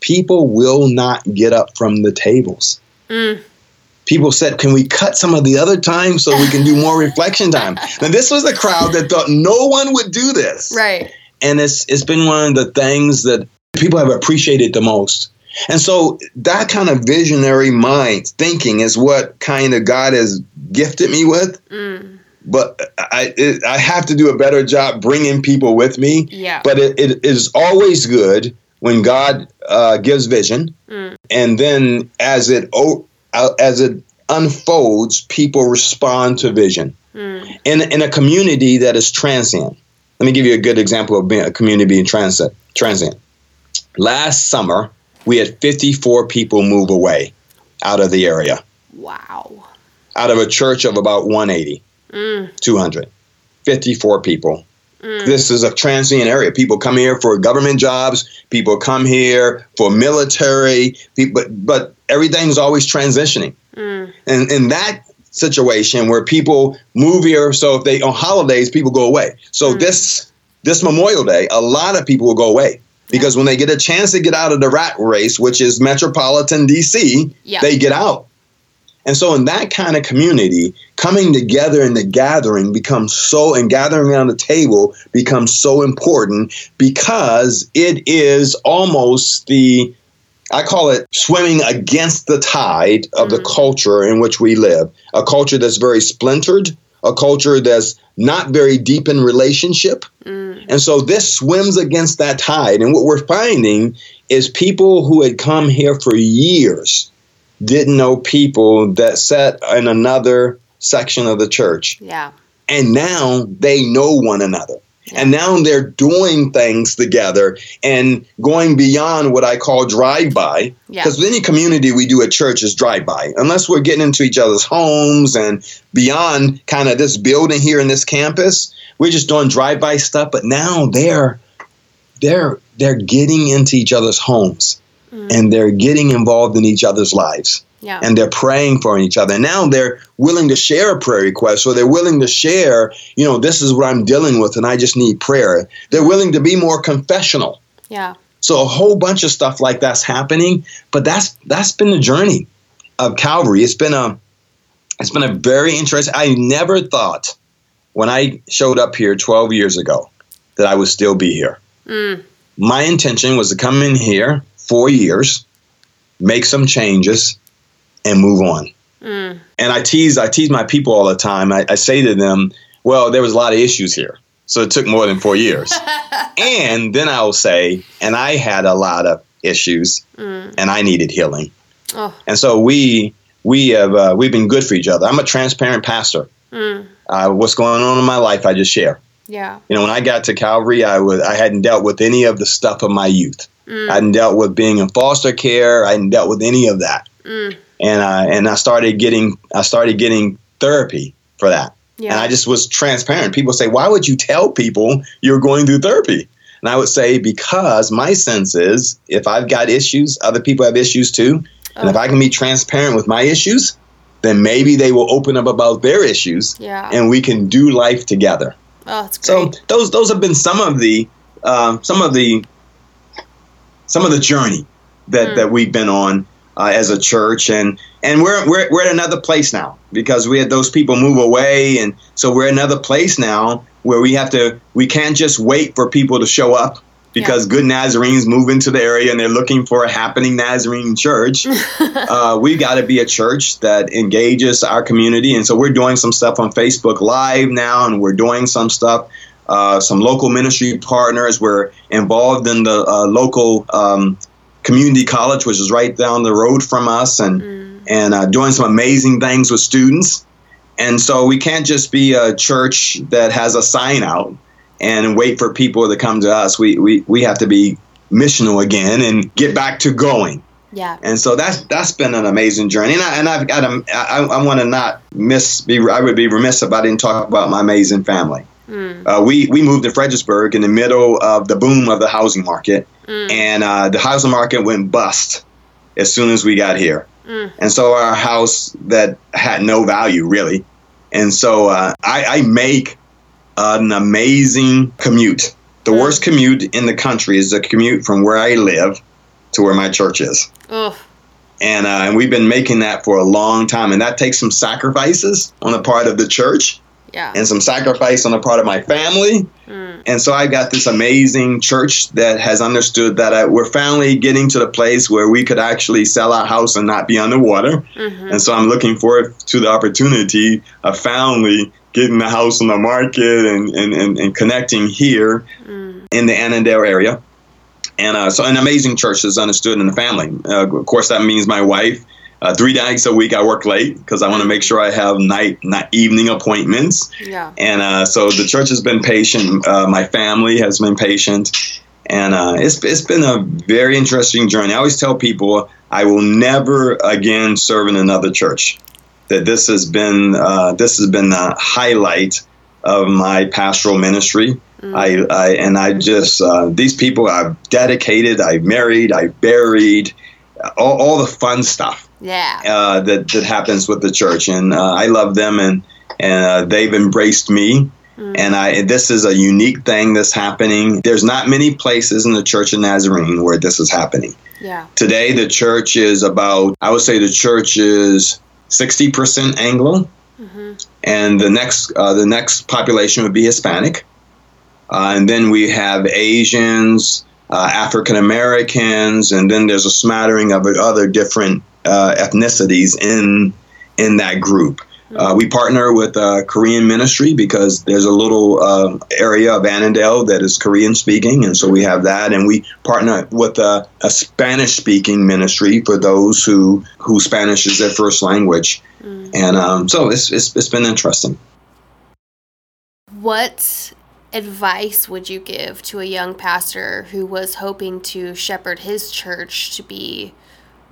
People will not get up from the tables. Mm people said, "Can we cut some of the other time so we can do more reflection time?" [laughs] Now, this was a crowd that thought no one would do this, right? And it's it's been one of the things that people have appreciated the most. And so that kind of visionary mind thinking is what kind of God has gifted me with. Mm. But I it, I have to do a better job bringing people with me. Yeah. But it, it is always good when God uh, gives vision, mm. and then as it as it unfolds, people respond to vision. Mm. In, in a community that is transient, let me give you a good example of being a community being transient. transient. Last summer, we had 54 people move away out of the area. Wow. Out of a church of about 180, mm. 200. 54 people Mm. This is a transient area. People come here for government jobs. People come here for military. People, but but everything's always transitioning. Mm. And in that situation where people move here. So if they on holidays, people go away. So mm. this this Memorial Day, a lot of people will go away because when they get a chance to get out of the rat race, which is metropolitan DC, yeah. they get out. And so, in that kind of community, coming together in the gathering becomes so, and gathering around the table becomes so important because it is almost the, I call it swimming against the tide of mm. the culture in which we live. A culture that's very splintered, a culture that's not very deep in relationship. Mm. And so this swims against that tide. And what we're finding is people who had come here for years didn't know people that sat in another section of the church. Yeah. And now they know one another. And now they're doing things together and going beyond what I call drive by. Because yeah. any community we do at church is drive by, unless we're getting into each other's homes and beyond kind of this building here in this campus. We're just doing drive by stuff. But now they're they're they're getting into each other's homes mm. and they're getting involved in each other's lives. Yeah. And they're praying for each other. Now they're willing to share a prayer request, or they're willing to share, you know, this is what I'm dealing with and I just need prayer. They're willing to be more confessional. Yeah. So a whole bunch of stuff like that's happening, but that's that's been the journey of Calvary. It's been a it's been a very interesting I never thought when I showed up here 12 years ago that I would still be here. Mm. My intention was to come in here four years, make some changes, and move on. Mm. And I tease, I tease my people all the time. I, I say to them, "Well, there was a lot of issues here, so it took more than four years." [laughs] and then I will say, "And I had a lot of issues, mm. and I needed healing." Oh. And so we we have uh, we've been good for each other. I'm a transparent pastor. Mm. Uh, what's going on in my life, I just share. Yeah. You know, when I got to Calvary, I was I hadn't dealt with any of the stuff of my youth. Mm. I hadn't dealt with being in foster care. I hadn't dealt with any of that. Mm. And uh, and I started getting I started getting therapy for that. Yeah. And I just was transparent. People say, "Why would you tell people you're going through therapy?" And I would say, "Because my sense is, if I've got issues, other people have issues too, oh. and if I can be transparent with my issues, then maybe they will open up about their issues, yeah. and we can do life together." Oh, that's great. So those those have been some of the um, some of the some of the journey that, mm. that we've been on uh, as a church and and we're, we're we're at another place now because we had those people move away and so we're at another place now where we have to we can't just wait for people to show up because yeah. good Nazarenes move into the area and they're looking for a happening Nazarene church. [laughs] uh, we got to be a church that engages our community, and so we're doing some stuff on Facebook Live now, and we're doing some stuff uh, some local ministry partners. We're involved in the uh, local um, community college, which is right down the road from us, and mm. and uh, doing some amazing things with students. And so we can't just be a church that has a sign out and wait for people to come to us. We we, we have to be missional again and get back to going. Yeah. And so that's that's been an amazing journey. And, I, and I've got a, I, I want to not miss be I would be remiss if I didn't talk about my amazing family. Mm. Uh, we we moved to Fredericksburg in the middle of the boom of the housing market, mm. and uh, the housing market went bust as soon as we got here. Mm. And so our house that had no value really, and so uh, I, I, make an amazing commute. The mm. worst commute in the country is the commute from where I live to where my church is. Ugh. And, uh, and we've been making that for a long time, and that takes some sacrifices on the part of the church yeah. and some sacrifice on the part of my family. Mm. And so I got this amazing church that has understood that I, we're finally getting to the place where we could actually sell our house and not be underwater. Mm-hmm. And so I'm looking forward to the opportunity of finally getting the house on the market and, and, and, and connecting here mm. in the Annandale area. And uh, so an amazing church is understood in the family. Uh, of course, that means my wife uh, three nights a week I work late because I want to make sure I have night, night evening appointments. Yeah. And uh, so the church has been patient. Uh, my family has been patient, and uh, it's it's been a very interesting journey. I always tell people I will never again serve in another church. That this has been uh, this has been the highlight of my pastoral ministry. Mm. I, I and I just uh, these people I've dedicated, I've married, I've buried all, all the fun stuff. Yeah. Uh, that that happens with the church, and uh, I love them, and and uh, they've embraced me. Mm. And I, this is a unique thing that's happening. There's not many places in the Church of Nazarene where this is happening. Yeah. Today, the church is about, I would say the church is 60% Anglo, mm-hmm. and the next, uh, the next population would be Hispanic. Uh, and then we have Asians, uh, African Americans, and then there's a smattering of other different uh, ethnicities in in that group. Uh, we partner with a Korean ministry because there's a little uh, area of Annandale that is Korean speaking, and so we have that. And we partner with a, a Spanish speaking ministry for those who who Spanish is their first language. Mm. And um, so it's, it's it's been interesting. What advice would you give to a young pastor who was hoping to shepherd his church to be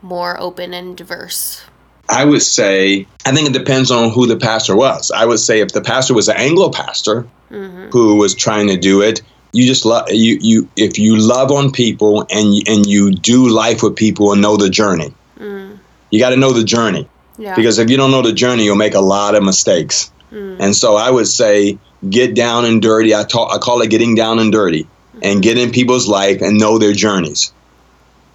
more open and diverse? I would say, I think it depends on who the pastor was. I would say if the pastor was an Anglo pastor mm-hmm. who was trying to do it, you just love you you if you love on people and and you do life with people and know the journey. Mm. You got to know the journey. Yeah. Because if you don't know the journey, you'll make a lot of mistakes. Mm. And so I would say get down and dirty. I talk, I call it getting down and dirty mm-hmm. and get in people's life and know their journeys.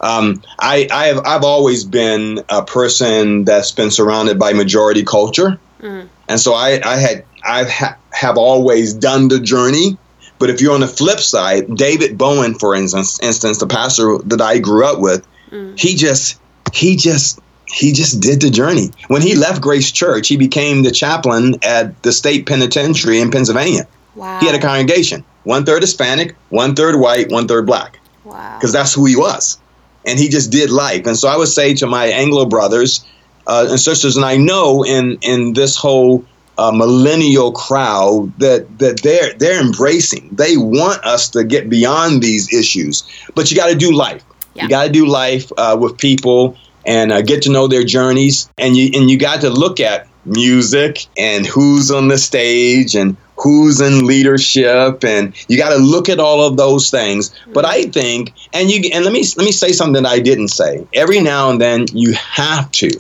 Um, I, I have I've always been a person that's been surrounded by majority culture, mm. and so I, I had I ha- have always done the journey. But if you're on the flip side, David Bowen, for instance, instance, the pastor that I grew up with, mm. he just he just he just did the journey. When he left Grace Church, he became the chaplain at the state penitentiary in Pennsylvania. Wow. He had a congregation, one third Hispanic, one third white, one third black. Wow. Because that's who he was and he just did life. And so I would say to my Anglo brothers uh, and sisters, and I know in in this whole uh, millennial crowd that that they're they're embracing. They want us to get beyond these issues, but you got to do life. Yeah. You got to do life uh, with people and uh, get to know their journeys, and you and you got to look at music and who's on the stage and who's in leadership. And you got to look at all of those things. But i think and you and let me let me say something that i didn't say. Every now and then you have to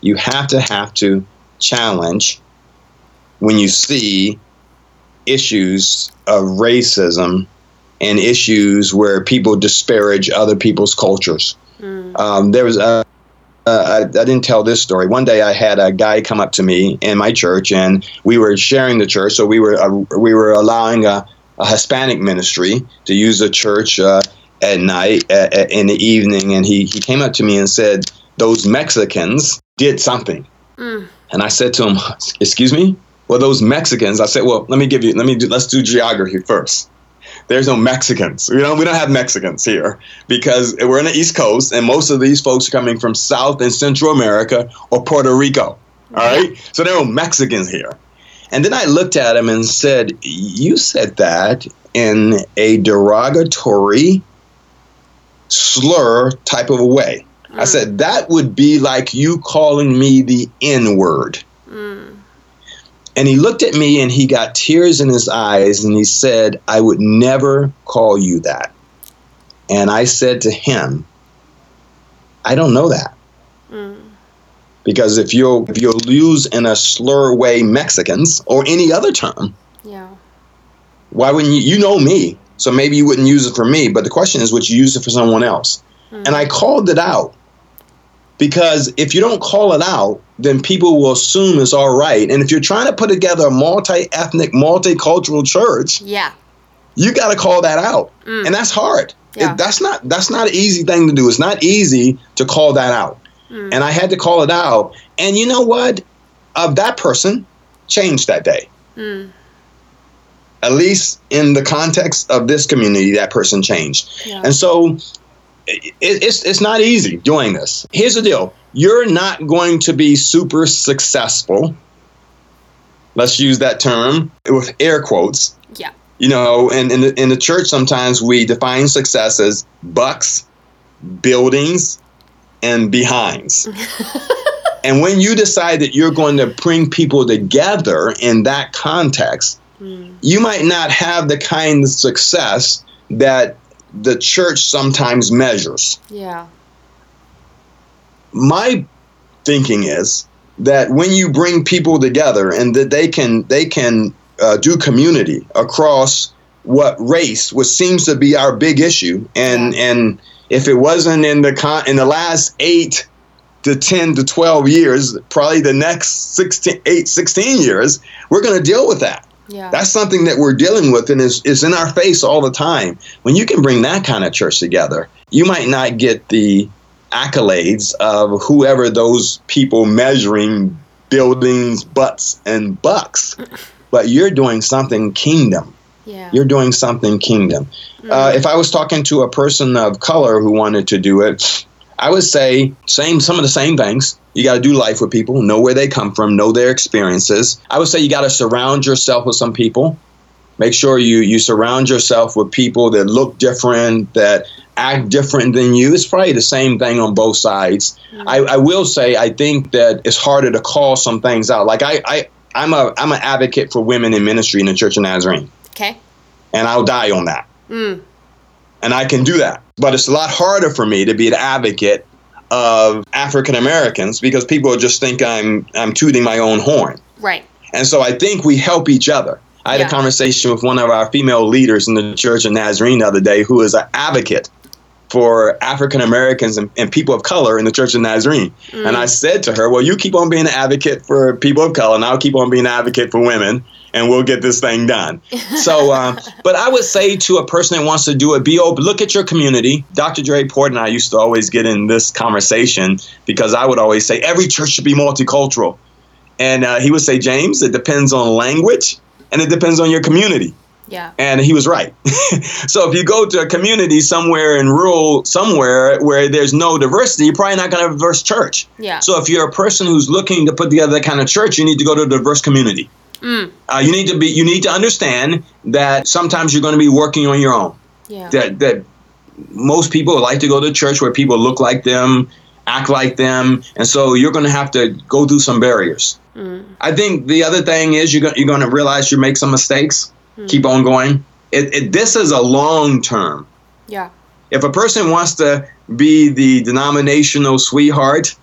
you have to have to challenge when you see issues of racism and issues where people disparage other people's cultures. Mm. um, there was a uh, I, I, didn't tell this story. One day I had a guy come up to me in my church, and we were sharing the church. So we were uh, we were allowing a, a, Hispanic ministry to use the church uh, at night in the evening, and he he came up to me and said those Mexicans did something, mm. and I said to him, "Excuse me." Well, those Mexicans, I said, well, let me give you, let me do, let's do geography first there's no Mexicans. You know, we don't have Mexicans here because we're in the East Coast, and most of these folks are coming from South and Central America or Puerto Rico. All right, so there are no Mexicans here. And then I looked at him and said, "You said that in a derogatory slur type of a way." Mm. I said that would be like you calling me the N word. Mm. And he looked at me and he got tears in his eyes and he said, I would never call you that. And I said to him, I don't know that. Mm. Because if you'll if you'll use in a slur way Mexicans or any other term, yeah. Why wouldn't you you know me? So maybe you wouldn't use it for me, but the question is would you use it for someone else? Mm. And I called it out because if you don't call it out, then people will assume it's all right. And if you're trying to put together a multi-ethnic, multicultural church, yeah, you got to call that out, mm. and that's hard. Yeah. It, that's not that's not an easy thing to do. It's not easy to call that out, mm. and I had to call it out. And you know what? Of that person changed that day. Mm. At least in the context of this community, that person changed. Yeah. And so it, it's it's not easy doing this. Here's the deal: you're not going to be super successful. Let's use that term with air quotes. Yeah. You know, and in the, in the church, sometimes we define success as bucks, buildings, and behinds. [laughs] and when you decide that you're going to bring people together in that context, mm. you might not have the kind of success that the church sometimes measures. Yeah. my thinking is that when you bring people together and that they can they can uh, do community across what race, which seems to be our big issue, and yeah. and if it wasn't in the con- in the last eight to 10 to 12 years, probably the next 16, 8, 16 years, we're going to deal with that. Yeah. That's something that we're dealing with and is, is in our face all the time. When you can bring that kind of church together, you might not get the accolades of whoever those people measuring buildings, butts, and bucks, [laughs] but you're doing something kingdom. Yeah. You're doing something kingdom. Mm-hmm. Uh, if I was talking to a person of color who wanted to do it, I would say same some of the same things. You got to do life with people, know where they come from, know their experiences. I would say you got to surround yourself with some people. Make sure you you surround yourself with people that look different, that act different than you. It's probably the same thing on both sides. Mm-hmm. I, I will say I think that it's harder to call some things out. Like I, I I'm a I'm an advocate for women in ministry in the Church of Nazarene. Okay. And I'll die on that. Mm. And I can do that. But it's a lot harder for me to be an advocate of African Americans because people just think I'm I'm tooting my own horn. Right. And so I think we help each other. I had yeah. a conversation with one of our female leaders in the Church of Nazarene the other day who is an advocate for African Americans and, and, people of color in the Church of Nazarene. Mm. And I said to her, Well, you keep on being an advocate for people of color, and I'll keep on being an advocate for women and we'll get this thing done. [laughs] So, um, but I would say to a person that wants to do it, be open, look at your community. Dr. Dre Port and I used to always get in this conversation because I would always say every church should be multicultural. And uh, he would say, James, it depends on language and it depends on your community. Yeah. And he was right. [laughs] so if you go to a community somewhere in rural somewhere where there's no diversity, you're probably not going to have a diverse church. Yeah. So if you're a person who's looking to put together that kind of church, you need to go to a diverse community. Mm. Uh, you need to be. You need to understand that sometimes you're going to be working on your own. Yeah. That that most people like to go to church where people look like them, act like them, and so you're going to have to go through some barriers. Mm. I think the other thing is you're going you're going to realize you make some mistakes. Mm. Keep on going. It, it, this is a long term. Yeah. If a person wants to be the denominational sweetheart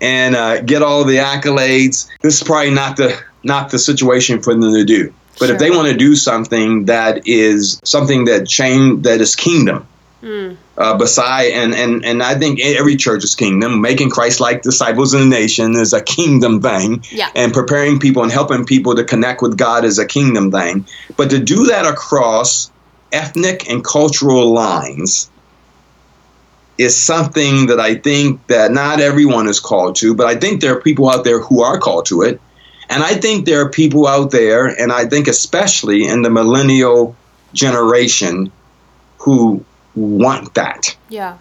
and uh, get all the accolades, this is probably not the not the situation for them to do. But sure. if they want to do something that is something that change that is kingdom, mm. uh, beside and, and and I think every church is kingdom. Making Christ-like disciples in the nation is a kingdom thing, yeah. and preparing people and helping people to connect with God is a kingdom thing. But to do that across ethnic and cultural lines is something that I think that not everyone is called to, but I think there are people out there who are called to it and I think there are people out there, and I think especially in the millennial generation, who want that. Yeah.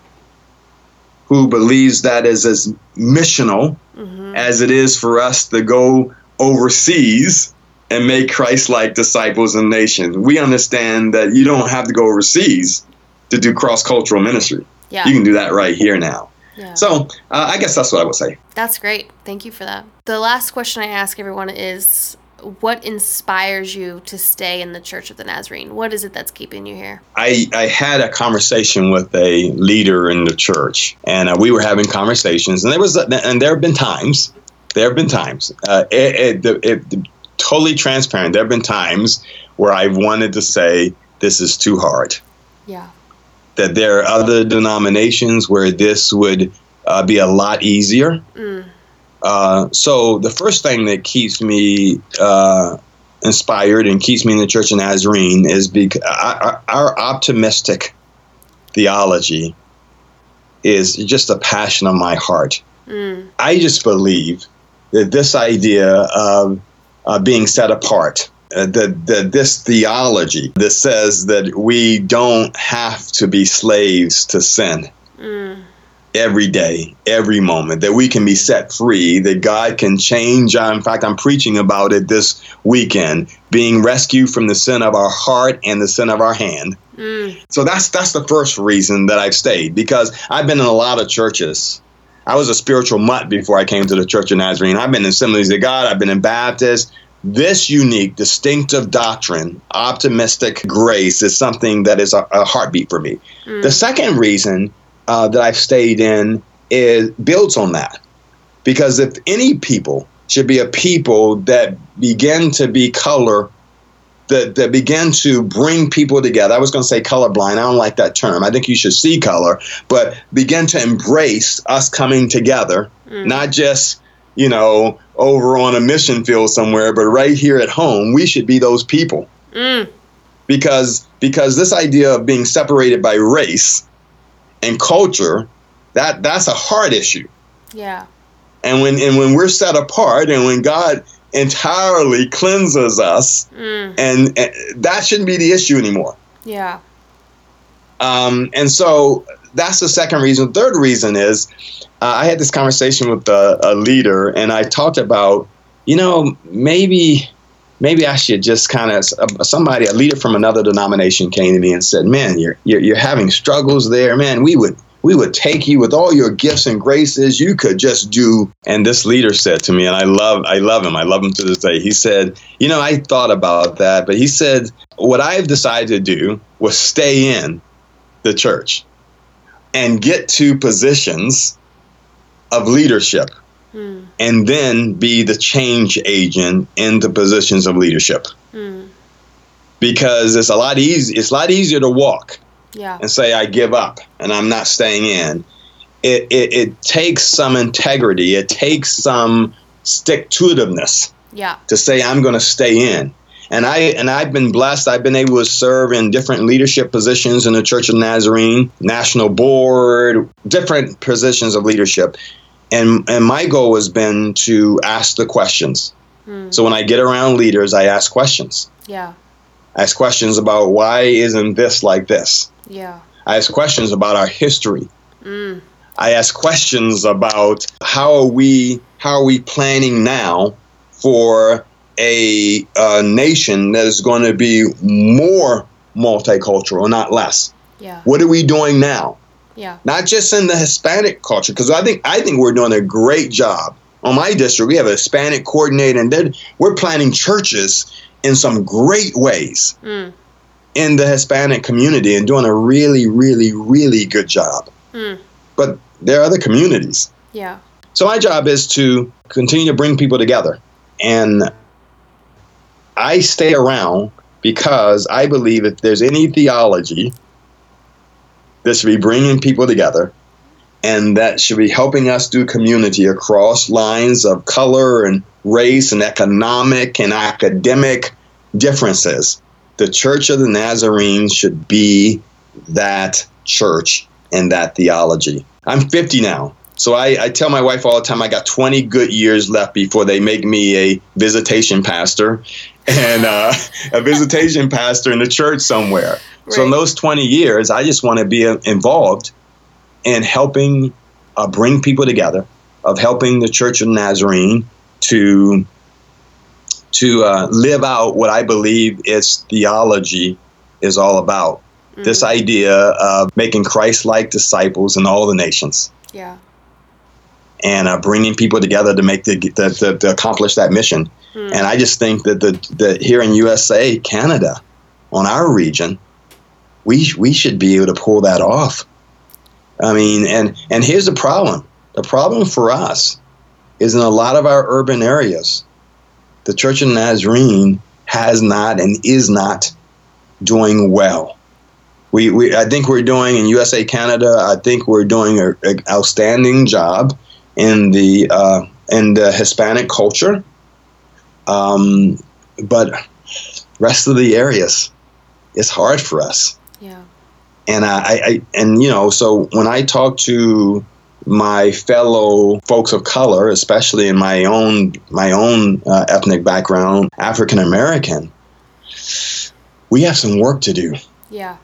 Who believes that is as missional mm-hmm. as it is for us to go overseas and make Christ like disciples and nations. We understand that you don't have to go overseas to do cross cultural ministry. Yeah. You can do that right here now. Yeah. So uh, I guess that's what I would say. That's great. Thank you for that. The last question I ask everyone is what inspires you to stay in the Church of the Nazarene? What is it that's keeping you here? I, I had a conversation with a leader in the church, and uh, we were having conversations, and there was and there have been times, there have been times, uh, it, it, it, totally transparent. There have been times where I wanted to say, "This is too hard." Yeah that there are other denominations where this would uh, be a lot easier. Mm. Uh, so the first thing that keeps me uh, inspired and keeps me in the Church of Nazarene is because our, our optimistic theology is just a passion of my heart. Mm. I just believe that this idea of uh, being set apart uh, that, that this theology that says that we don't have to be slaves to sin mm. every day, every moment, that we can be set free, that God can change. Uh, in fact, I'm preaching about it this weekend, being rescued from the sin of our heart and the sin of our hand. Mm. So that's that's the first reason that I've stayed because I've been in a lot of churches. I was a spiritual mutt before I came to the Church of Nazarene. I've been in Assemblies of God. I've been in Baptist. This unique, distinctive doctrine, optimistic grace, is something that is a, a heartbeat for me. Mm. The second reason uh, that I've stayed in is builds on that. Because if any people should be a people that begin to be color that, that begin to bring people together. I was going to say colorblind. I don't like that term. I think you should see color, but begin to embrace us coming together, mm. not just, you know, over on a mission field somewhere, but right here at home. We should be those people. Mm. Because because this idea of being separated by race and culture, that that's a hard issue. Yeah. And when and when we're set apart and when God entirely cleanses us, mm. and, and, that shouldn't be the issue anymore. Yeah. Um, and so that's the second reason. Third reason is uh, I had this conversation with a, a, leader, and I talked about, you know, maybe maybe I should just kind of somebody, a leader from another denomination, came to me and said, "Man, you're, you're you're having struggles there, man. We would we would take you with all your gifts and graces. You could just do. And this leader said to me, and I love, I love him. I love him to this day. He said, you know, I thought about that, but he said, what I've decided to do was stay in the church and get to positions of leadership hmm. and then be the change agent in the positions of leadership. Hmm. Because it's a lot easy. It's a lot easier to walk yeah. and say I give up and I'm not staying in. It, it, it takes some integrity. It takes some stick to itiveness. Yeah. To say I'm going to stay in. And I and I've been blessed. I've been able to serve in different leadership positions in the Church of Nazarene, national board, different positions of leadership. And and my goal has been to ask the questions. Hmm. So when I get around leaders, I ask questions. Yeah. I ask questions about why isn't this like this? Yeah. I ask questions about our history. Mm. I ask questions about how are we how are we planning now for a, a nation that is going to be more multicultural, not less. Yeah. What are we doing now? Yeah. Not just in the Hispanic culture, because I think I think we're doing a great job. On my district, we have a Hispanic coordinator, and then we're planning churches in some great ways. Mm in the Hispanic community and doing a really, really, really good job. Mm. But there are other communities. Yeah. So my job is to continue to bring people together. And I stay around because I believe if there's any theology that should be bringing people together and that should be helping us do community across lines of color and race and economic and academic differences, the Church of the Nazarene should be that church and that theology. I'm 50 now. So I, I, tell my wife all the time I got 20 good years left before they make me a visitation pastor and uh, a visitation pastor in the church somewhere. Right. So in those 20 years, I just want to be uh, involved in helping uh, bring people together, of helping the Church of Nazarene to to uh, live out what I believe its theology is all about. Mm-hmm. This idea of making Christ like disciples in all the nations. Yeah. And uh, bringing people together to make the, the, the to accomplish that mission. Mm-hmm. And I just think that the, the here in USA, Canada, on our region, we we should be able to pull that off. I mean, and and here's the problem. The problem for us is in a lot of our urban areas, the Church of Nazarene has not and is not doing well. We, we I think we're doing in USA Canada. I think we're doing an outstanding job in the uh, in the Hispanic culture, um, but rest of the areas, it's hard for us. Yeah. And I, I and you know so when I talk to my fellow folks of color, especially in my own my own uh, ethnic background, African American, we have some work to do. Yeah.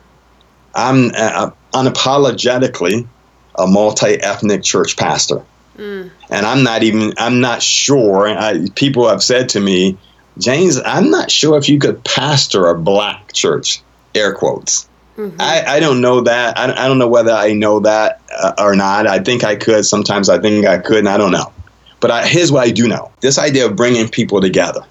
I'm uh, unapologetically a multi-ethnic church pastor. Mm. And I'm not even I'm not sure I, people have said to me, James, I'm not sure if you could pastor a black church, air quotes. Mm-hmm. I, I don't know that. I, I don't know whether I know that uh, or not. I think I could. Sometimes I think I could, and I don't know. But I, here's what I do know this idea of bringing people together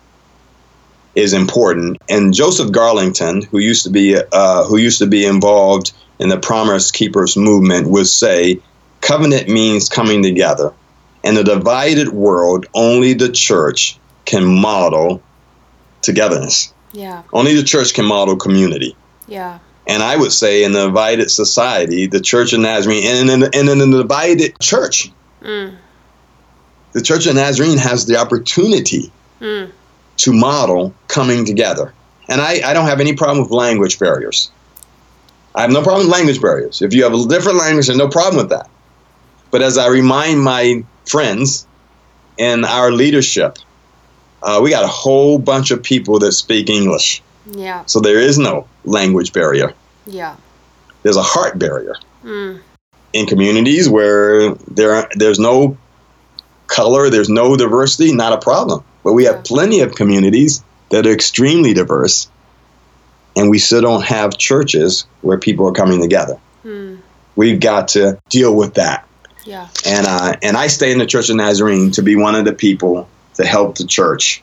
is important. And Joseph Garlington, who used to be uh, who used to be involved in the Promise Keepers movement, would say Covenant means coming together. In a divided world, only the church can model togetherness. Yeah. Only the church can model community. Yeah. And I would say in a divided society, the Church of Nazarene, and in, and in a divided church, Mm. the Church of Nazarene has the opportunity Mm. to model coming together. And I, I don't have any problem with language barriers. I have no problem with language barriers. If you have a different language, there's no problem with that. But as I remind my friends and our leadership, uh, we got a whole bunch of people that speak English. Yeah. So there is no language barrier. Yeah. There's a heart barrier. Mm. In communities where there there's no color, there's no diversity, not a problem. But we have Yeah. plenty of communities that are extremely diverse, and we still don't have churches where people are coming together. Mm. We've got to deal with that. Yeah. And uh, and I stay in the Church of Nazarene to be one of the people to help the church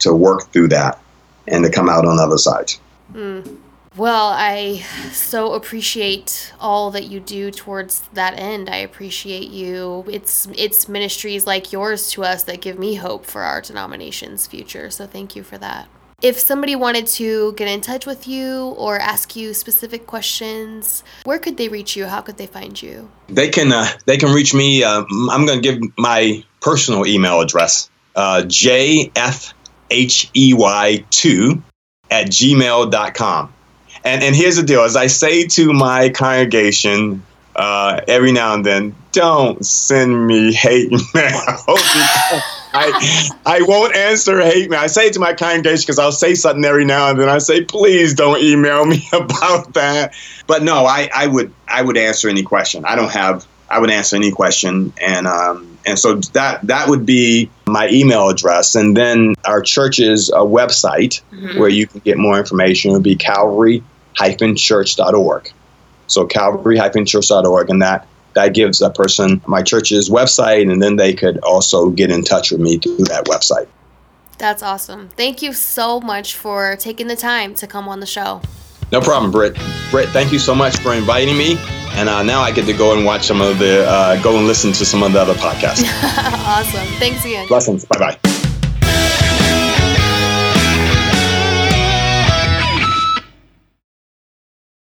to work through that and to come out on the other side. Mm. Well, I so appreciate all that you do towards that end. I appreciate you. It's it's ministries like yours to us that give me hope for our denomination's future. So thank you for that. If somebody wanted to get in touch with you or ask you specific questions, where could they reach you? How could they find you? They can uh, they can reach me. Uh, I'm going to give my personal email address, uh, jfhey2 at gmail.com. And, and here's the deal as I say to my congregation uh, every now and then, don't send me hate mail. [laughs] [laughs] I, I won't answer hate mail. I say it to my congregation because I'll say something every now and then. I say, please don't email me [laughs] about that. But no, I, I would I would answer any question. I don't have I would answer any question, and um, and so that that would be my email address, and then our church's uh, website where you can get more information would be Calvary-church.org. So Calvary-church.org, and that that gives a person my church's website, and then they could also get in touch with me through that website. That's awesome. Thank you so much for taking the time to come on the show. No problem, Britt. Britt, thank you so much for inviting me. And uh, now I get to go and watch some of the, uh, go and listen to some of the other podcasts. [laughs] awesome. Thanks again. Blessings. Bye bye.